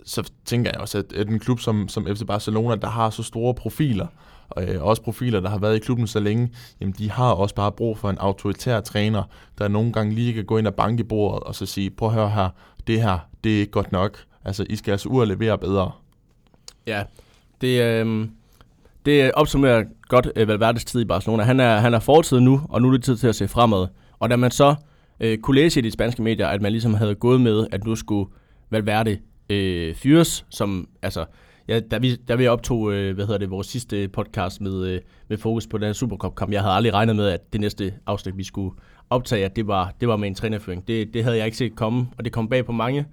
[SPEAKER 3] så tænker jeg også, at, at en klub som, som FC Barcelona, der har så store profiler, og øh, også profiler, der har været i klubben så længe, jamen de har også bare brug for en autoritær træner, der nogle gange lige kan gå ind og banke bordet, og så sige, prøv at høre her, det her, det er ikke godt nok. Altså, I skal altså ud og levere bedre.
[SPEAKER 1] Ja, det, øh, det opsummerer godt øh, Valverdes tid i Barcelona. Han er, han er fortid nu, og nu er det tid til at se fremad. Og da man så øh, kunne læse i de spanske medier, at man ligesom havde gået med, at nu skulle Valverde øh, fyres, som altså ja, da, vi, da vi optog øh, hvad hedder det, vores sidste podcast med, øh, med fokus på den her Supercup-kamp, jeg havde aldrig regnet med, at det næste afsnit, vi skulle optage, at det var, det var med en trænerføring. Det, det havde jeg ikke set komme, og det kom bag på mange.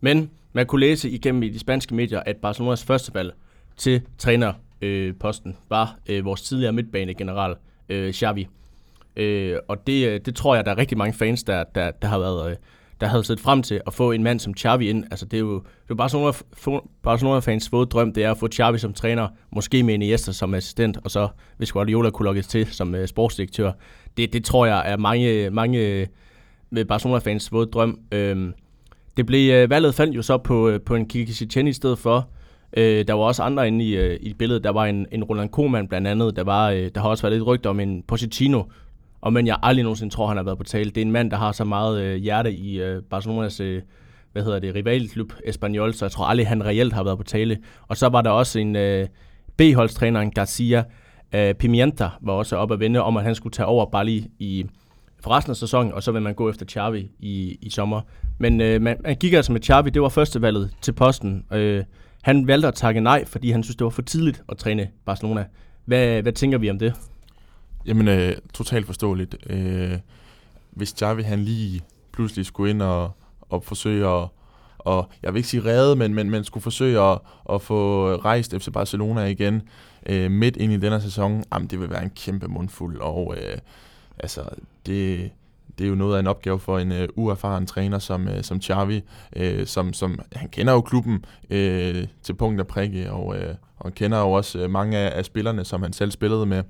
[SPEAKER 1] Men man kunne læse igennem i de spanske medier, at Barcelonas første valg til trænerposten øh, var øh, vores tidligere midtbanegeneral, øh, Xavi. Øh, og det, øh, det tror jeg, der er rigtig mange fans, der, der, der har været... Øh, der havde set frem til at få en mand som Xavi ind. Altså, det er jo, det er bare Barcelona, Barcelona-fans våde drøm, det er at få Xavi som træner, måske med Iniesta som assistent, og så hvis Guardiola kunne lukkes til som uh, sportsdirektør. Det, det tror jeg er mange, mange øh, med Barcelona-fans våde drøm. Øhm, det blev, øh, valget faldt jo så på, øh, på en Kiki Setien i stedet for. Øh, der var også andre inde i, øh, i billedet. Der var en, en Roland Koeman blandt andet. Der, var, øh, der har også været lidt rygter om en Positino, og men jeg aldrig nogensinde tror, han har været på tale. Det er en mand, der har så meget øh, hjerte i øh, Barcelonas øh, hvad hedder det, rivalklub Espanyol, så jeg tror aldrig, han reelt har været på tale. Og så var der også en øh, B-holdstræner, en Garcia øh, Pimienta, var også oppe at vende om, at han skulle tage over bare lige i for resten af sæsonen, og så vil man gå efter Xavi i, i sommer. Men øh, man, man gik altså med Xavi, det var førstevalget til posten. Øh, han valgte at takke nej, fordi han synes, det var for tidligt at træne Barcelona. Hvad, hvad tænker vi om det?
[SPEAKER 3] Jamen, øh, totalt forståeligt. Øh, hvis Xavi han lige pludselig skulle ind og, og forsøge at, og jeg vil ikke sige redde, men, men man skulle forsøge at, at få rejst FC Barcelona igen øh, midt ind i denne sæson, jamen det vil være en kæmpe mundfuld, og øh, altså det, det er jo noget af en opgave for en øh, uerfaren træner som, øh, som Xavi, øh, som, som han kender jo klubben øh, til punkt og prikke, og, øh, og han kender jo også øh, mange af, af spillerne, som han selv spillede med.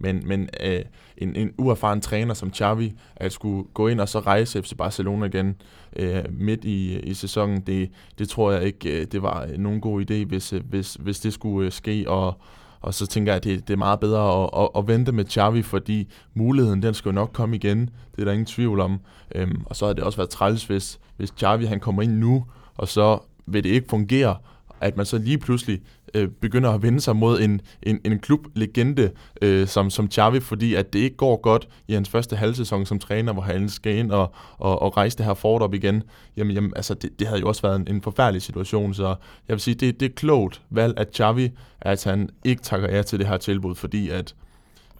[SPEAKER 3] Men, men øh, en, en uerfaren træner som Xavi, at skulle gå ind og så rejse FC Barcelona igen øh, midt i, i sæsonen, det, det tror jeg ikke, øh, det var øh, nogen god idé, hvis, øh, hvis, hvis det skulle ske, og og så tænker jeg, at det, det er meget bedre at, at, at vente med Xavi, fordi muligheden, den skal jo nok komme igen. Det er der ingen tvivl om. Øhm, og så har det også været træls, hvis, hvis Xavi han kommer ind nu, og så vil det ikke fungere, at man så lige pludselig øh, begynder at vende sig mod en, en, en klublegende øh, som, som Xavi, fordi at det ikke går godt i hans første halvsæson som træner, hvor han skal ind og, og, og rejse det her fort op igen. Jamen, jamen altså, det, det havde jo også været en, en forfærdelig situation, så jeg vil sige, det, det er klogt valg at Xavi, at han ikke takker ja til det her tilbud, fordi at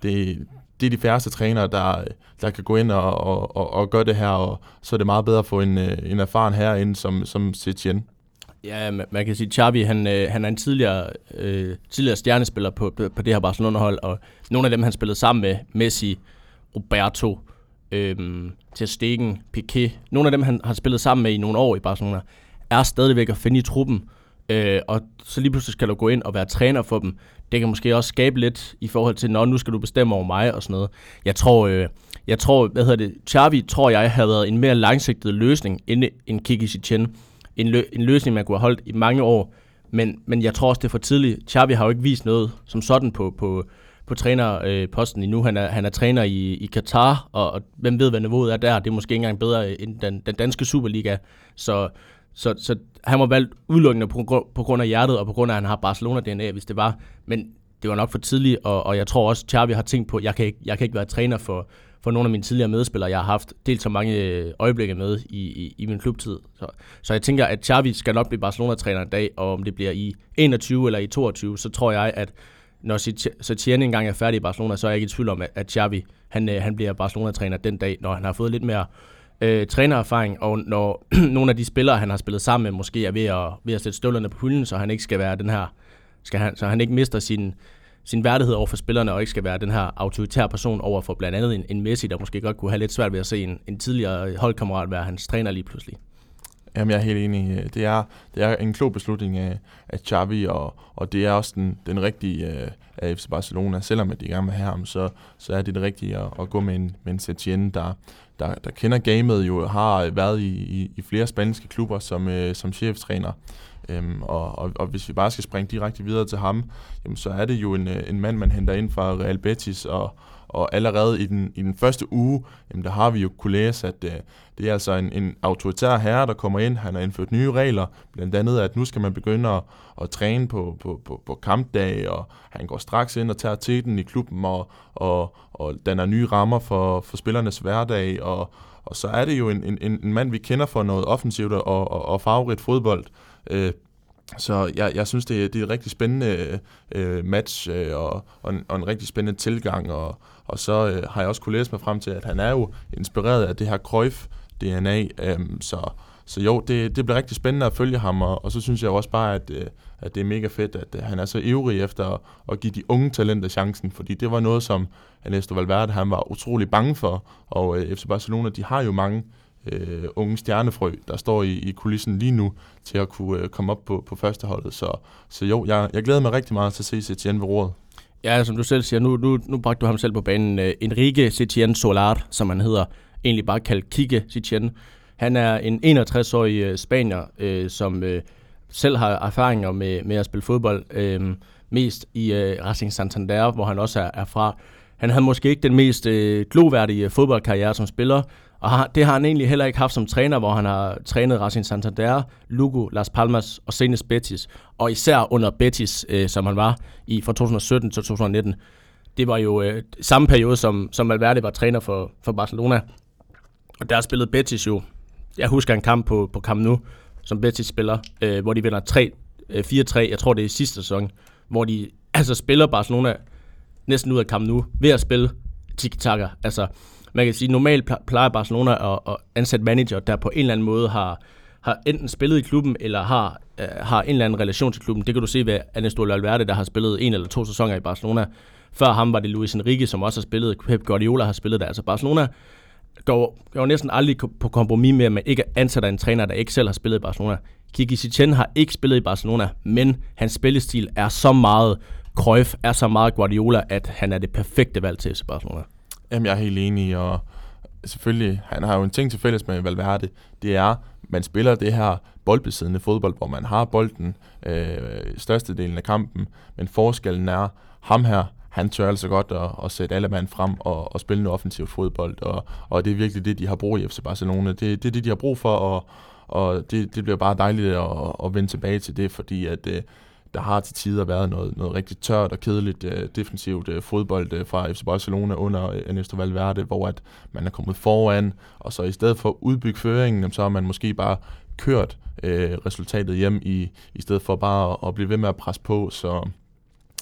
[SPEAKER 3] det, det er de færreste trænere, der, der kan gå ind og, og, og, og gøre det her, og så er det meget bedre at få en, øh, en erfaren herinde som, som Setien.
[SPEAKER 1] Ja, man kan sige, at Xavi, han, øh, han er en tidligere, øh, tidligere stjernespiller på, på det her Barcelona-hold, og nogle af dem, han spillede sammen med, Messi, Roberto, øh, Ter Stegen, Piqué, nogle af dem, han har spillet sammen med i nogle år i Barcelona, er stadigvæk at finde i truppen, øh, og så lige pludselig skal du gå ind og være træner for dem. Det kan måske også skabe lidt i forhold til, når nu skal du bestemme over mig og sådan noget. Jeg tror, øh, jeg tror hvad hedder det, Xavi tror jeg har været en mere langsigtet løsning end, end Kiki Setien en, lø- en løsning, man kunne have holdt i mange år. Men, men jeg tror også, det er for tidligt. Xavi har jo ikke vist noget som sådan på, på, på trænerposten endnu. Han er, han er træner i, i Katar, og, og hvem ved, hvad niveauet er der. Det er måske ikke engang bedre end den, den danske Superliga. Så, så, så han var valgt udelukkende på, på grund af hjertet, og på grund af, at han har Barcelona-DNA, hvis det var. Men det var nok for tidligt, og, og jeg tror også, Xavi har tænkt på, at jeg kan ikke, jeg kan ikke være træner for, for nogle af mine tidligere medspillere. Jeg har haft delt så mange øh, øjeblikke med i, i, i min klubtid. Så, så jeg tænker, at Xavi skal nok blive Barcelona-træner en dag, og om det bliver i 21 eller i 22, så tror jeg, at når Setien engang er færdig i Barcelona, så er jeg ikke i tvivl om, at Xavi han, øh, han bliver Barcelona-træner den dag, når han har fået lidt mere øh, trænererfaring, og når [clears throat] nogle af de spillere, han har spillet sammen med, måske er ved at, ved at sætte støvlerne på hylden, så han ikke skal være den her, skal han, så han ikke mister sin, sin værdighed over for spillerne, og ikke skal være den her autoritære person over for blandt andet en, en Messi, der måske godt kunne have lidt svært ved at se en, en tidligere holdkammerat være hans træner lige pludselig.
[SPEAKER 3] Jamen, jeg er helt enig. Det er, det er en klog beslutning af, af Xavi, og, og det er også den, den rigtige øh, af FC Barcelona. Selvom at de gerne vil have ham, så, så er det det rigtige at, at gå med en, med en Setien, der, der, der kender gamet, jo har været i, i, i flere spanske klubber som, øh, som cheftræner. Øhm, og, og, og hvis vi bare skal springe direkte videre til ham, jamen, så er det jo en, øh, en mand, man henter ind fra Real Betis, og, og allerede i den, i den første uge, jamen, der har vi jo kunne læse, at øh, det er altså en, en autoritær herre, der kommer ind. Han har indført nye regler, blandt andet, at nu skal man begynde at, at træne på, på, på, på kampdag, og han går straks ind og tager teten i klubben, og, og, og danner nye rammer for, for spillernes hverdag, og, og så er det jo en, en, en mand, vi kender for noget offensivt og, og, og farverigt fodbold. Øh, så jeg, jeg synes, det er, det er et rigtig spændende øh, match øh, og, og, en, og en rigtig spændende tilgang. Og, og så øh, har jeg også kunne læse mig frem til, at han er jo inspireret af det her Cruyff-DNA. Øh, så, så jo, det, det bliver rigtig spændende at følge ham, og, og så synes jeg også bare, at, øh, at det er mega fedt, at øh, han er så ivrig efter at, at give de unge talenter chancen, fordi det var noget, som Ernesto Valverde han var utrolig bange for, og øh, FC Barcelona, de har jo mange øh, unge stjernefrø, der står i, i kulissen lige nu, til at kunne øh, komme op på, på førsteholdet. Så, så jo, jeg, jeg glæder mig rigtig meget til at se Setien ved roret.
[SPEAKER 1] Ja, som du selv siger, nu, nu, nu bragte du ham selv på banen. Øh, Enrique Setien Solar, som han hedder. egentlig bare kaldt Kike Setien. Han er en 61-årig øh, spanier, øh, som øh, selv har erfaringer med, med at spille fodbold, øh, mest i øh, Racing Santander, hvor han også er, er fra. Han havde måske ikke den mest øh, gloværdige fodboldkarriere som spiller, og det har han egentlig heller ikke haft som træner, hvor han har trænet Racing Santander, Lugo, Las Palmas og senest Betis. Og især under Betis, øh, som han var i fra 2017 til 2019. Det var jo øh, samme periode, som, som Valverde var træner for, for Barcelona. Og der spillede Betis jo, jeg husker en kamp på, på Camp Nou, som Betis spiller, øh, hvor de vinder 3, øh, 4-3, jeg tror det er i sidste sæson, hvor de altså spiller Barcelona næsten ud af Camp Nou ved at spille tiki-taka. Altså, man kan sige, normalt plejer Barcelona at, at ansætte manager, der på en eller anden måde har, har enten spillet i klubben, eller har, øh, har en eller anden relation til klubben. Det kan du se ved Ernesto Valverde, der har spillet en eller to sæsoner i Barcelona. Før ham var det Luis Enrique, som også har spillet. Pep Guardiola har spillet der. Altså Barcelona går, går næsten aldrig på kompromis med, at man ikke ansætter en træner, der ikke selv har spillet i Barcelona. Kiki Setien har ikke spillet i Barcelona, men hans spillestil er så meget Cruyff, er så meget Guardiola, at han er det perfekte valg til Barcelona.
[SPEAKER 3] Jamen, jeg er helt enig, og selvfølgelig, han har jo en ting til fælles med Valverde, det er, man spiller det her boldbesiddende fodbold, hvor man har bolden øh, størstedelen af kampen, men forskellen er, ham her, han tør altså godt at, at sætte alle mand frem og, og spille noget offensiv fodbold, og, og det er virkelig det, de har brug i FC Barcelona. Det, det er det, de har brug for, og, og det, det bliver bare dejligt at, at vende tilbage til det, fordi at øh, der har til tider været noget, noget rigtig tørt og kedeligt uh, defensivt uh, fodbold uh, fra FC Barcelona under Ernesto Valverde, hvor at man er kommet foran, og så i stedet for at udbygge føringen, så har man måske bare kørt uh, resultatet hjem, i, i stedet for bare at, at blive ved med at presse på, så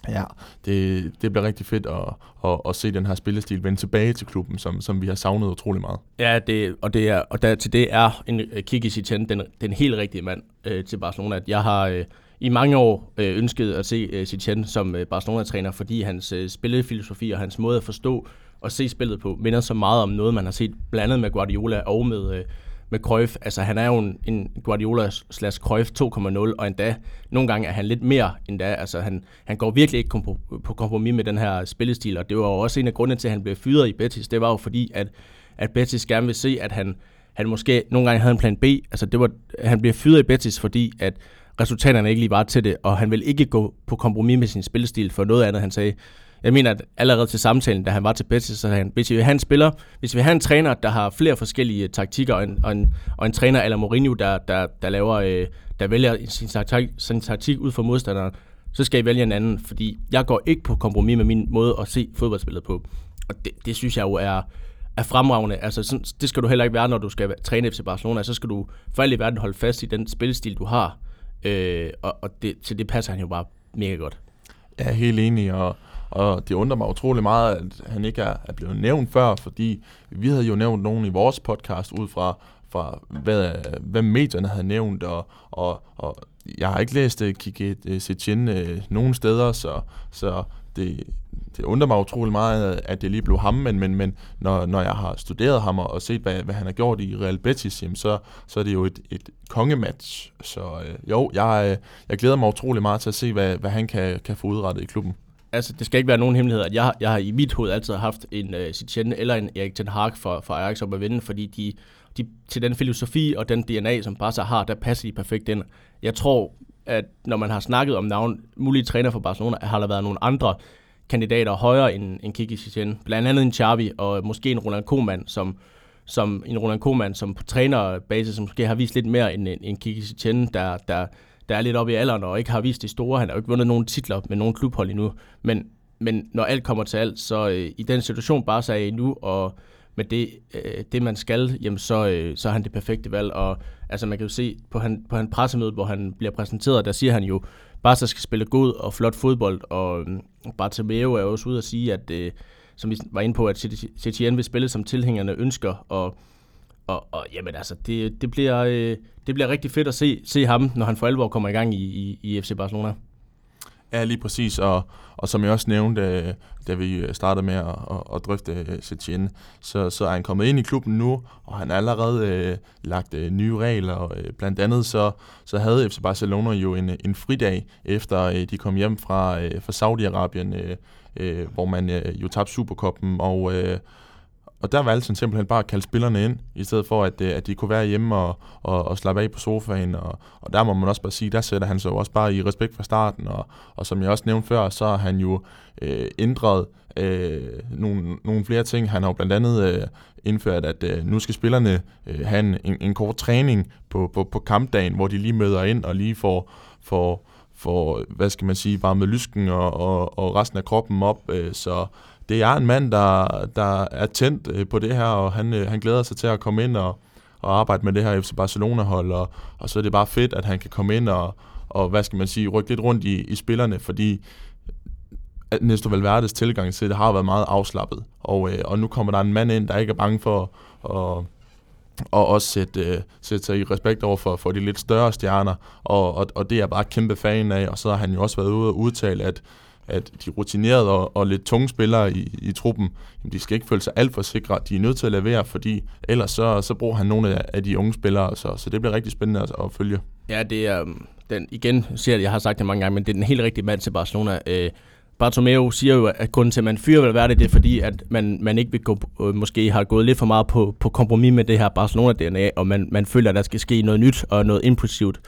[SPEAKER 3] ja, det, det bliver rigtig fedt at, at, at se den her spillestil vende tilbage til klubben, som, som vi har savnet utrolig meget.
[SPEAKER 1] Ja, det, og, det er, og der, til det er en Kiki Setien den, den helt rigtige mand øh, til Barcelona. Jeg har... øh, i mange år øh, ønskede at se øh, Setien som øh, Barcelona-træner, fordi hans øh, spillefilosofi og hans måde at forstå og se spillet på minder så meget om noget, man har set blandet med Guardiola og med, øh, med Cruyff. Altså han er jo en, en Guardiola slash Cruyff 2.0, og endda nogle gange er han lidt mere endda. Altså han, han går virkelig ikke på, på kompromis med den her spillestil, og det var jo også en af grundene til, at han blev fyret i Betis. Det var jo fordi, at, at Betis gerne vil se, at han, han måske nogle gange havde en plan B. Altså det var, han blev fyret i Betis, fordi at resultaterne ikke lige var til det, og han vil ikke gå på kompromis med sin spillestil for noget andet, han sagde. Jeg mener, at allerede til samtalen, da han var til Betis, så sagde han, hvis vi vil have en spiller, hvis vi vil have en træner, der har flere forskellige øh, taktikker, og en, og en, og en træner eller Mourinho, der, der, der, laver, øh, der vælger sin taktik, sin taktik ud for modstanderen, så skal I vælge en anden, fordi jeg går ikke på kompromis med min måde at se fodboldspillet på. Og det, det synes jeg jo er, er fremragende. Altså, sådan, det skal du heller ikke være, når du skal træne FC Barcelona. Så skal du for alt i verden holde fast i den spillestil, du har. Øh, og og det, til det passer han jo bare mega godt.
[SPEAKER 3] Jeg er helt enig, og, og det undrer mig utrolig meget, at han ikke er, er blevet nævnt før, fordi vi havde jo nævnt nogen i vores podcast ud fra, fra hvad, hvad medierne havde nævnt, og, og, og jeg har ikke læst uh, Kike uh, uh, nogen steder, så, så det, det undrer mig utrolig meget, at det lige blev ham, men, men, men når, når jeg har studeret ham og set, hvad, hvad han har gjort i Real Betis, jamen, så, så er det jo et, et kongematch. Så øh, jo, jeg, øh, jeg glæder mig utrolig meget til at se, hvad, hvad han kan, kan få udrettet i klubben.
[SPEAKER 1] Altså, det skal ikke være nogen hemmelighed, at jeg, jeg har i mit hoved altid haft en uh, eller en Erik Ten Hag for, for Ajax op at vinde, fordi de, de, til den filosofi og den DNA, som Barca har, der passer de perfekt ind. Jeg tror, at når man har snakket om navn, mulige træner for Barcelona, har der været nogle andre kandidater højere end, end Kiki Setien. Blandt andet en Xavi og måske en Ronald Koeman, som, som en Ronald Koeman, som på trænerbasis som måske har vist lidt mere end, end Kiki Setien, der, der, der er lidt oppe i alderen og ikke har vist det store. Han har jo ikke vundet nogen titler med nogen klubhold endnu. Men, men når alt kommer til alt, så øh, i den situation bare så er nu, og med det, øh, det man skal, jamen så, øh, så er han det perfekte valg. Og altså man kan jo se på han, på han pressemøde, hvor han bliver præsenteret, der siger han jo, Barca skal spille god og flot fodbold, og mm, Bartomeu er også ude at sige, at øh, som vi var inde på, at Setien vil spille, som tilhængerne ønsker, og, og, og jamen altså, det, det, bliver, øh, det bliver rigtig fedt at se, se ham, når han for alvor kommer i gang i, i, i FC Barcelona.
[SPEAKER 3] Ja, lige præcis, og, og som jeg også nævnte, øh, da vi øh, startede med at, at, at drøfte øh, Setien, så, så er han kommet ind i klubben nu, og han har allerede øh, lagt øh, nye regler. Og, øh, blandt andet så, så havde FC Barcelona jo en, en fridag, efter øh, de kom hjem fra, øh, fra Saudi-Arabien, øh, øh, hvor man øh, jo tabte Superkoppen, og, øh, og der valgte han simpelthen bare at kalde spillerne ind, i stedet for at, øh, at de kunne være hjemme og, og, og slappe af på sofaen. Og, og der må man også bare sige, der sætter han sig jo også bare i respekt fra starten. Og, og som jeg også nævnte før, så har han jo øh, ændret øh, nogle, nogle flere ting. Han har jo blandt andet øh, indført, at øh, nu skal spillerne øh, have en, en, en kort træning på, på, på kampdagen, hvor de lige møder ind og lige får, får, får hvad skal man sige, varmet lysken og, og, og resten af kroppen op. Øh, så det er en mand, der, der er tændt øh, på det her, og han, øh, han glæder sig til at komme ind og, og arbejde med det her FC Barcelona-hold, og, og så er det bare fedt, at han kan komme ind og, og hvad skal man sige, rykke lidt rundt i, i spillerne, fordi øh, at Valverdes tilgang til det har været meget afslappet, og, øh, og nu kommer der en mand ind, der ikke er bange for at og også sætte, øh, sætte sig i respekt over for, for de lidt større stjerner, og, og, og det er jeg bare kæmpe fan af, og så har han jo også været ude og udtale, at at de rutinerede og, og lidt tunge spillere i, i truppen, jamen, de skal ikke føle sig alt for sikre. De er nødt til at levere, fordi ellers så, så bruger han nogle af, af de unge spillere, så, så det bliver rigtig spændende at, at følge.
[SPEAKER 1] Ja, det er, øhm, den, igen siger jeg, jeg har sagt det mange gange, men det er den helt rigtige mand til Barcelona. Øh, Bartomeu siger jo, at grunden til, at man fyrer vil være det, det er fordi, at man, man ikke vil gå, øh, måske har gået lidt for meget på, på kompromis med det her Barcelona-DNA, og man, man føler, at der skal ske noget nyt og noget impulsivt,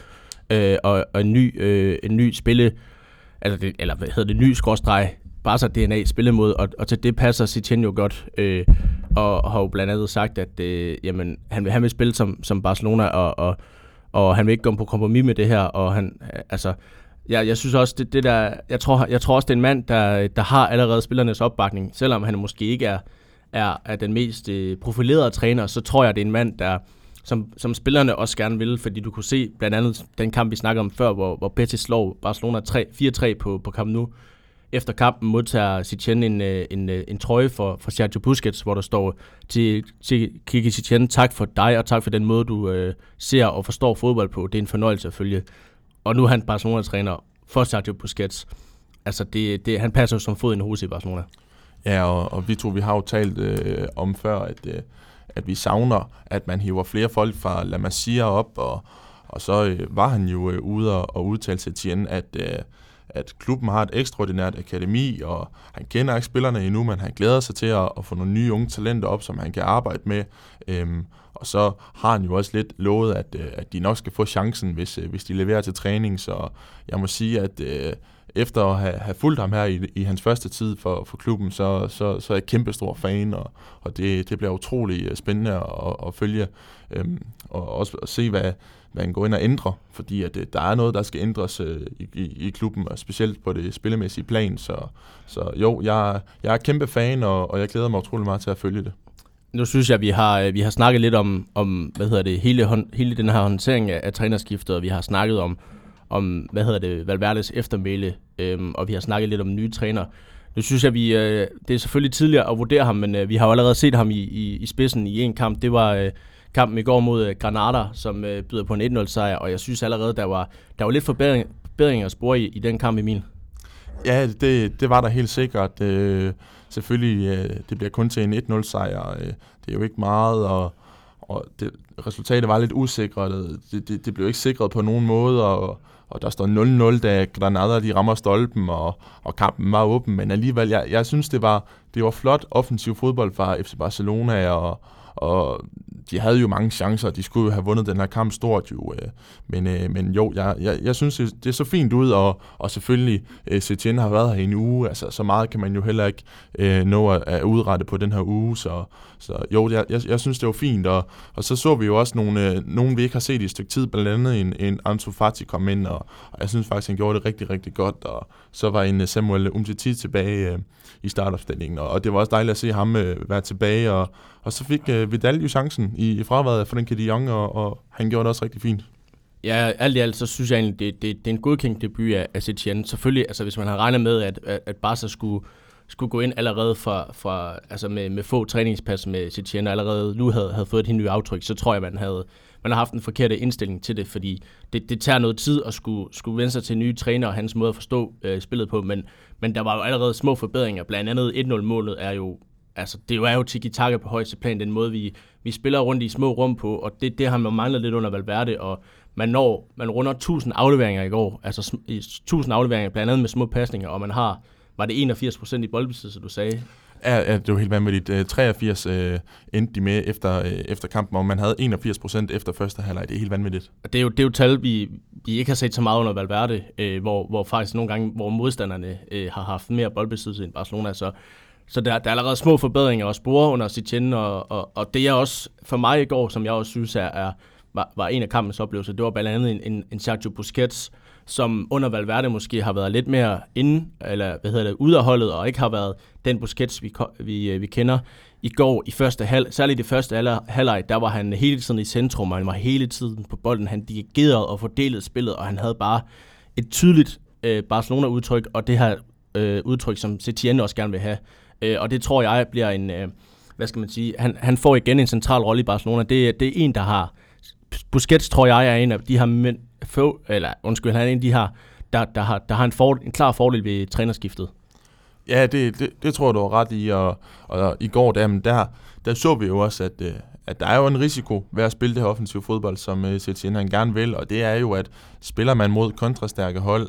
[SPEAKER 1] øh, og, og en ny, øh, en ny spille eller, det, eller hvad hedder det, ny skråstreg, Barca DNA spillemåde, og, og til det passer Setien jo godt, øh, og, og har jo blandt andet sagt, at øh, jamen, han, vil, han vil spille som, som Barcelona, og, og, og han vil ikke gå på kompromis med det her, og han, altså, jeg, jeg synes også, det, det der, jeg tror, jeg tror også, det er en mand, der, der har allerede spillernes opbakning, selvom han måske ikke er, er, er den mest øh, profilerede træner, så tror jeg, det er en mand, der, som, som spillerne også gerne vil, fordi du kunne se blandt andet den kamp, vi snakkede om før, hvor, hvor Betis slår Barcelona 4-3 på, på kampen nu. Efter kampen modtager Sitchen en, øh, en, en, en trøje for, for Sergio Busquets, hvor der står til, til Kiki Sitchen, tak for dig, og tak for den måde, du øh, ser og forstår fodbold på. Det er en fornøjelse at følge. Og nu er han Barcelona-træner for Sergio Busquets. Altså, det, det, han passer jo som fod i en hus i Barcelona.
[SPEAKER 3] Ja, og, og vi to, vi har jo talt øh, om før, at øh, at vi savner, at man hiver flere folk fra La Masia op, og, og så øh, var han jo øh, ude og, og udtale til Tien, at, øh, at klubben har et ekstraordinært akademi, og han kender ikke spillerne endnu, men han glæder sig til at, at få nogle nye unge talenter op, som han kan arbejde med. Øhm, og så har han jo også lidt lovet, at, øh, at de nok skal få chancen, hvis, øh, hvis de leverer til træning. Så jeg må sige, at øh, efter at have, have fulgt ham her i, i hans første tid for, for klubben, så, så, så er jeg kæmpe stor fan, og, og det, det bliver utrolig øh, spændende at, at følge, øhm, og også at se, hvad, hvad han går ind og ændrer, fordi at, øh, der er noget, der skal ændres øh, i, i, i klubben, og specielt på det spillemæssige plan, så, så jo, jeg, jeg er kæmpe fan, og, og jeg glæder mig utrolig meget til at følge det.
[SPEAKER 1] Nu synes jeg, at vi har, øh, vi har snakket lidt om, om hvad hedder det, hele, hele den her håndtering af, af trænerskiftet, og vi har snakket om, om, hvad hedder det, Valverdes eftermæle, øhm, og vi har snakket lidt om nye træner. Nu synes jeg, vi, øh, det er selvfølgelig tidligere at vurdere ham, men øh, vi har jo allerede set ham i, i, i spidsen i en kamp. Det var øh, kampen i går mod øh, Granada, som øh, byder på en 1-0 sejr, og jeg synes allerede, der var, der var lidt forbedring, forbedring at spore i, i den kamp, Emil.
[SPEAKER 3] Ja, det, det var der helt sikkert. Øh, selvfølgelig, øh, det bliver kun til en 1-0 sejr. Øh, det er jo ikke meget, og, og det, resultatet var lidt usikret. Det, det, det blev ikke sikret på nogen måde, og og der står 0-0, da Granada de rammer stolpen, og, og kampen var åben, men alligevel, jeg, jeg synes, det var, det var flot offensiv fodbold fra FC Barcelona, og, og de havde jo mange chancer, de skulle jo have vundet den her kamp stort jo, øh, men, øh, men jo, jeg, jeg, jeg synes, det, det så fint ud, og, og selvfølgelig, øh, Setien har været her i en uge, altså så meget kan man jo heller ikke øh, nå at, at udrette på den her uge, så, så jo, jeg, jeg, jeg synes, det var fint, og, og så så vi jo også nogle, øh, nogle vi ikke har set i et stykke tid, blandt andet en, en Ansu Fati kom ind, og, og jeg synes faktisk, han gjorde det rigtig, rigtig godt, og så var en øh, Samuel Umtiti tilbage øh, i startopstillingen, og, og det var også dejligt at se ham øh, være tilbage, og, og så fik øh, Vidal jo chancen i, fraværet af den de Jong, og, og han gjorde det også rigtig fint.
[SPEAKER 1] Ja, alt i alt, så synes jeg egentlig, det, det, det er en godkendt debut af, af Setien. Selvfølgelig, altså hvis man har regnet med, at, at, at Barca skulle, skulle gå ind allerede fra, fra, altså med, med få træningspas med Setien, og allerede nu havde, havde fået et helt nyt aftryk, så tror jeg, man havde, man har haft en forkert indstilling til det, fordi det, det tager noget tid at skulle, skulle vende sig til nye træner og hans måde at forstå øh, spillet på, men, men der var jo allerede små forbedringer. Blandt andet 1-0-målet er jo altså, det er jo tiki-taka på højeste plan, den måde, vi, vi spiller rundt i små rum på, og det, det har man manglet lidt under Valverde, og man når, man runder 1000 afleveringer i går, altså 1000 afleveringer blandt andet med små pasninger, og man har, var det 81 procent i boldbesiddelse, du sagde?
[SPEAKER 3] Ja, ja, det var helt vanvittigt. Øh, 83 øh, endte de med efter, øh, efter kampen, og man havde 81 procent efter første halvleg. Det er helt vanvittigt.
[SPEAKER 1] Og det er jo, det er jo tal, vi, vi ikke har set så meget under Valverde, øh, hvor, hvor faktisk nogle gange, hvor modstanderne øh, har haft mere boldbesiddelse end Barcelona. Så, så der, der er allerede små forbedringer og spore under Setien, og, og, og det er også for mig i går, som jeg også synes er, er var, var en af kampens oplevelser, det var blandt andet en, en, en Sergio Busquets, som under Valverde måske har været lidt mere inde, eller hvad hedder det, ude af holdet, og ikke har været den Busquets, vi, vi, øh, vi kender. I går i første halv, særligt i første halvleg, der var han hele tiden i centrum, og han var hele tiden på bolden. Han dirigerede og fordelede spillet, og han havde bare et tydeligt øh, Barcelona-udtryk, og det her øh, udtryk, som Setien også gerne vil have. Øh, og det tror jeg bliver en, øh, hvad skal man sige, han, han får igen en central rolle i Barcelona. Det, det er en, der har, Busquets tror jeg er en af de her mænd, få, eller undskyld, han er en af de her, der, der har, der har en, for, en klar fordel ved trænerskiftet.
[SPEAKER 3] Ja, det, det, det tror jeg, du har ret i, og, og i går der, men der, der så vi jo også, at, øh, at der er jo en risiko ved at spille det her offensive fodbold, som uh, Setien han gerne vil, og det er jo, at spiller man mod kontrastærke hold,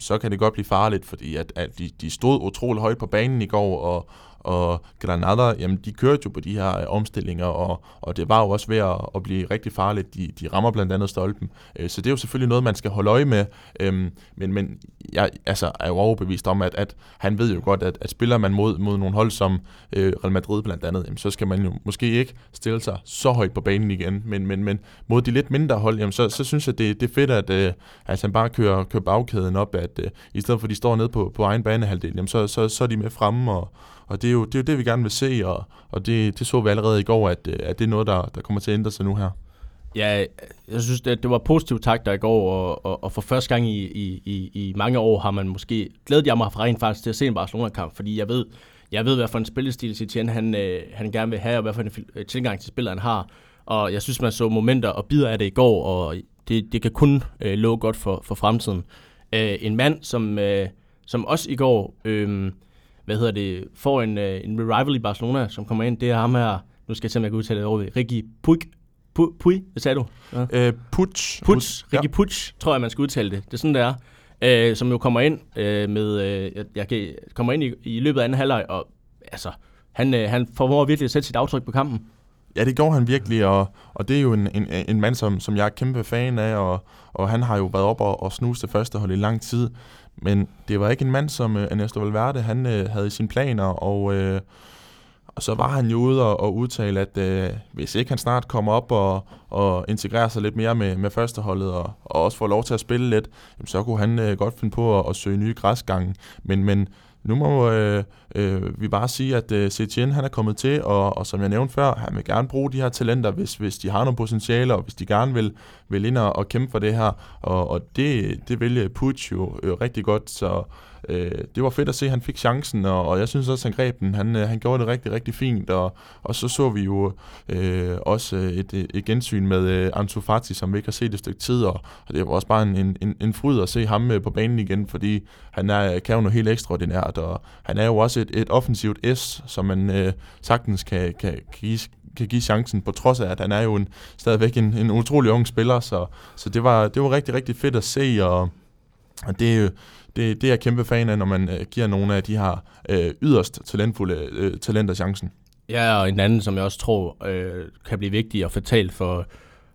[SPEAKER 3] så kan det godt blive farligt, fordi at, at de, de stod utrolig højt på banen i går, og, og Granada, jamen de kørte jo på de her øh, omstillinger, og, og det var jo også ved at, at blive rigtig farligt. De, de rammer blandt andet stolpen. Øh, så det er jo selvfølgelig noget, man skal holde øje med. Øh, men, men jeg altså, er jo overbevist om, at, at han ved jo godt, at, at spiller man mod, mod nogle hold som øh, Real Madrid blandt andet, jamen, så skal man jo måske ikke stille sig så højt på banen igen. Men, men, men mod de lidt mindre hold, jamen, så, så synes jeg, det, det er fedt, at, øh, at han bare kører, kører bagkæden op, at øh, i stedet for at de står nede på, på egen banehalvdel, jamen, så, så, så er de med fremme, og, og det er, jo, det er jo det, vi gerne vil se, og, og det, det så vi allerede i går, at, øh, at det er noget, der, der kommer til at ændre sig nu her.
[SPEAKER 1] Ja, jeg synes, det, det var positivt takter i går, og, og, og for første gang i, i, i, i mange år har man måske glædet jeg mig fra rent faktisk til at se en Barcelona-kamp, fordi jeg ved, jeg ved, hvad for en spillestil Setien han, øh, han gerne vil have, og hvad for en øh, tilgang til spilleren har. Og jeg synes, man så momenter og bider af det i går, og det, det kan kun øh, love godt for, for fremtiden. Øh, en mand, som, øh, som også i går øh, hvad hedder det, får en, øh, en revival i Barcelona, som kommer ind, det er ham her, nu skal jeg se, om jeg kan udtale det over Ricky Puig, Puig, Puig hvad sagde du?
[SPEAKER 3] Ja. Øh, Puig.
[SPEAKER 1] Puig, ja. Puig, tror jeg, man skal udtale det. Det er sådan, det er. Øh, som jo kommer ind øh, med, øh, jeg, jeg kommer ind i, i løbet af anden halvleg, og altså, han, øh, han formår virkelig at sætte sit aftryk på kampen.
[SPEAKER 3] Ja, det gjorde han virkelig, og, og det er jo en, en, en mand, som, som jeg er kæmpe fan af, og, og han har jo været op og, og snuse det første hold i lang tid. Men det var ikke en mand, som øh, Ernesto Valverde han, øh, havde i sine planer, og, øh, og så var han jo ude og, og udtale, at øh, hvis ikke han snart kommer op og, og integrerer sig lidt mere med, med førsteholdet, og, og også får lov til at spille lidt, jamen, så kunne han øh, godt finde på at, at søge nye græsgange. Men, men nu må øh, øh, vi bare sige, at øh, Setien han er kommet til, og, og som jeg nævnte før, han vil gerne bruge de her talenter, hvis, hvis de har nogle potentiale, og hvis de gerne vil, vil ind og, og kæmpe for det her. Og, og det, det vil øh, Puig jo øh, rigtig godt, så øh, det var fedt at se, at han fik chancen, og, og jeg synes også, at han greb den. Han, øh, han gjorde det rigtig, rigtig fint, og, og så så vi jo øh, også øh, et, et gensyn med øh, Ansu Fati, som vi ikke har set et stykke tid, og, og det var også bare en, en, en fryd at se ham øh, på banen igen, fordi han er, kan jo noget helt ekstraordinært, og han er jo også et, et offensivt S, som man øh, sagtens kan, kan, kan give kan give chancen, på trods af, at han er jo en, stadigvæk en, en utrolig ung spiller, så, så det, var, det var rigtig, rigtig fedt at se, og, og det er jo det, det er jeg kæmpe fan af, når man øh, giver nogle af de her øh, yderst talentfulde øh, talenter chancen.
[SPEAKER 1] Ja, og en anden, som jeg også tror øh, kan blive vigtig og fatal for,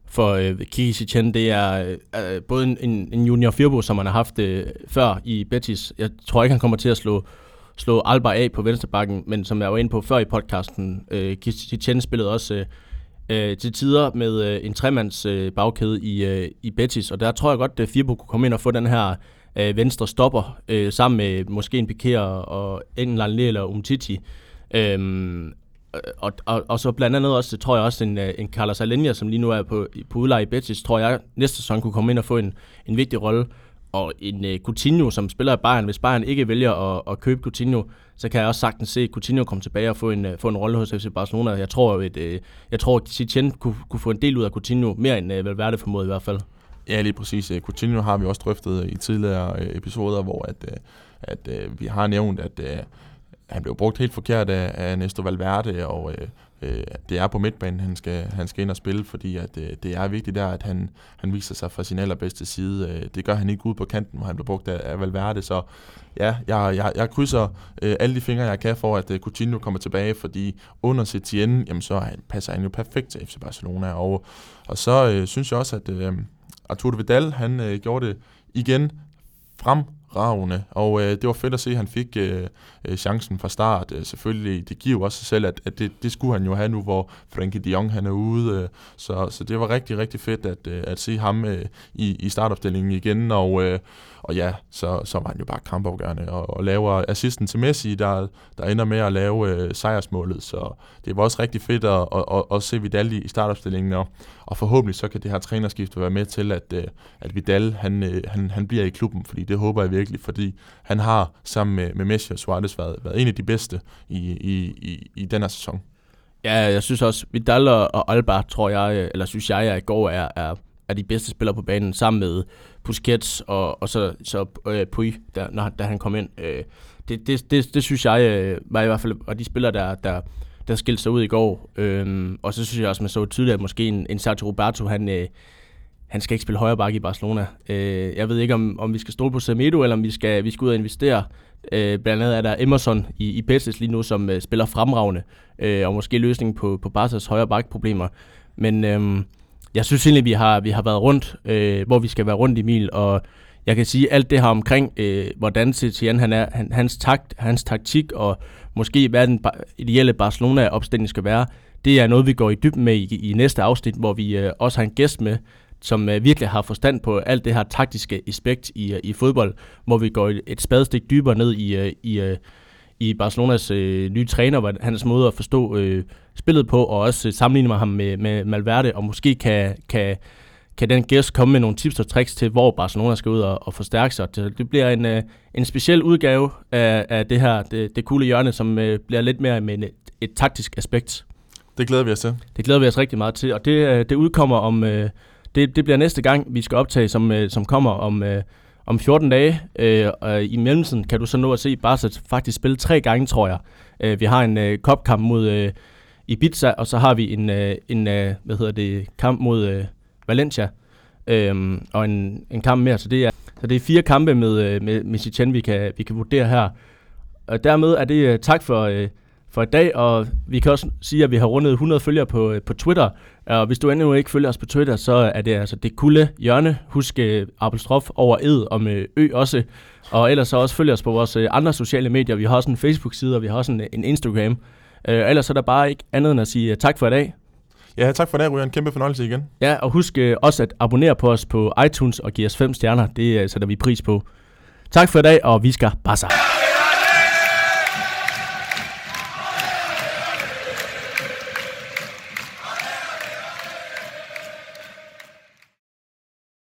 [SPEAKER 1] for øh, Kiki Setien, det er øh, øh både en, en junior Firbo, som man har haft øh, før i Betis. Jeg tror ikke, han kommer til at slå, slå Alba af på venstrebakken, men som jeg var inde på før i podcasten, øh, Kiki spillede også øh, øh, til tider med øh, en tremands øh, bagkæde i, øh, i Betis, og der tror jeg godt, at Firbo kunne komme ind og få den her øh, venstre stopper, øh, sammen med måske en Piqué og enten Lanley eller Umtiti. Øhm, og, og, og så blandt andet også, tror jeg også, en, øh, en Carlos Alenia, som lige nu er på, på udleje i Betis, tror jeg næste sæson kunne komme ind og få en, en vigtig rolle. Og en uh, Coutinho, som spiller i Bayern, hvis Bayern ikke vælger at, at købe Coutinho, så kan jeg også sagtens se Coutinho komme tilbage og få en, uh, få en rolle hos FC Barcelona. Jeg tror, at, uh, jeg tror, at Setien kunne, kunne få en del ud af Coutinho, mere end uh, Valverde formodet i hvert fald.
[SPEAKER 3] Ja, lige præcis. Øh, Coutinho har vi også drøftet øh, i tidligere øh, episoder, hvor at, at, at vi har nævnt, at han blev brugt helt forkert af, af Nesto Valverde, og øh, det er på midtbanen, han skal, han skal ind og spille, fordi at, øh, det er vigtigt der, at han, han viser sig fra sin allerbedste side. Øh, det gør han ikke ud på kanten, hvor han bliver brugt af, af Valverde, så ja, jeg, jeg, jeg krydser øh, alle de fingre, jeg kan for, at øh, Coutinho kommer tilbage, fordi under Setien, jamen så han, passer han jo perfekt til FC Barcelona, og, og så øh, synes jeg også, at øh, Arturo Vidal, han øh, gjorde det igen fremragende, og øh, det var fedt at se, at han fik øh, øh, chancen fra start. Øh, selvfølgelig, det giver jo også sig selv, at, at det, det skulle han jo have nu, hvor Frankie de Jong han er ude. Øh, så, så det var rigtig, rigtig fedt at, øh, at se ham øh, i, i startopstillingen igen, og, øh, og ja, så, så var han jo bare kampafgørende, og, og laver assisten til Messi, der, der ender med at lave øh, sejrsmålet, så det var også rigtig fedt at, at, at, at se Vidal i, startopstillingen, og, og forhåbentlig så kan det her trænerskift være med til, at, øh, at Vidal han, øh, han, han bliver i klubben, fordi det håber jeg virkelig, fordi han har sammen med, med Messi og Suarez været, været en af de bedste i, i, i, i den her sæson.
[SPEAKER 1] Ja, jeg synes også, Vidal og Alba, tror jeg, øh, eller synes jeg, jeg i går er, er, er de bedste spillere på banen, sammen med Busquets og, og så, så øh, Puy, der, når, da han kom ind. Øh, det, det, det, det synes jeg øh, var i hvert fald, og de spillere, der, der, der skilte sig ud i går. Øh, og så synes jeg også, man så tydeligt, at måske en, en Sergio Roberto, han, øh, han skal ikke spille højre bakke i Barcelona. Øh, jeg ved ikke, om, om vi skal stole på Semedo, eller om vi skal, vi skal ud og investere. Øh, blandt andet er der Emerson i, i Betis lige nu, som øh, spiller fremragende, øh, og måske løsningen på, på Barca's højre bakproblemer. Men øh, jeg synes egentlig, vi har, vi har været rundt, øh, hvor vi skal være rundt i mil, og jeg kan sige alt det her omkring, øh, hvordan Setien han er, han, hans, takt, hans taktik, og måske hvad den ideelle Barcelona-opstilling skal være, det er noget, vi går i dybden med i, i næste afsnit, hvor vi øh, også har en gæst med, som øh, virkelig har forstand på alt det her taktiske aspekt i, øh, i fodbold, hvor vi går et, et spadestik dybere ned i, øh, i, øh, i Barcelonas øh, nye træner, hvor hans måde at forstå øh, spillet på, og også øh, sammenligne ham med, med Malverde, og måske kan, kan, kan den gæst komme med nogle tips og tricks til, hvor Barcelona skal ud og, og forstærke sig. Det, det bliver en, øh, en speciel udgave af, af det her, det, det coole hjørne, som øh, bliver lidt mere med et, et taktisk aspekt.
[SPEAKER 3] Det glæder vi os til.
[SPEAKER 1] Det glæder vi os rigtig meget til, og det, øh, det udkommer om... Øh, det, det bliver næste gang, vi skal optage, som, øh, som kommer om, øh, om 14 dage. Øh, og I mellemtiden kan du så nå at se Barca faktisk spille tre gange, tror jeg. Øh, vi har en øh, kopkamp mod øh, Ibiza, og så har vi en, øh, en øh, hvad hedder det, kamp mod øh, Valencia. Øh, og en, en kamp mere, så det er, så det er fire kampe med, øh, med, med Chichen, vi kan, vi kan vurdere her. Og dermed er det øh, tak for... Øh, for i dag, og vi kan også sige, at vi har rundet 100 følgere på, øh, på Twitter, og hvis du endnu ikke følger os på Twitter, så er det altså det kulde hjørne. Husk uh, Abelstrof over ed og med ø også, og ellers så også følg os på vores uh, andre sociale medier. Vi har også en Facebook-side, og vi har også en, en Instagram. Uh, ellers er der bare ikke andet end at sige uh, tak for i dag.
[SPEAKER 3] Ja, tak for det, Ryan. Kæmpe fornøjelse igen.
[SPEAKER 1] Ja, og husk uh, også at abonnere på os på iTunes og give os 5 stjerner. Det uh, sætter vi pris på. Tak for i dag, og vi skal bare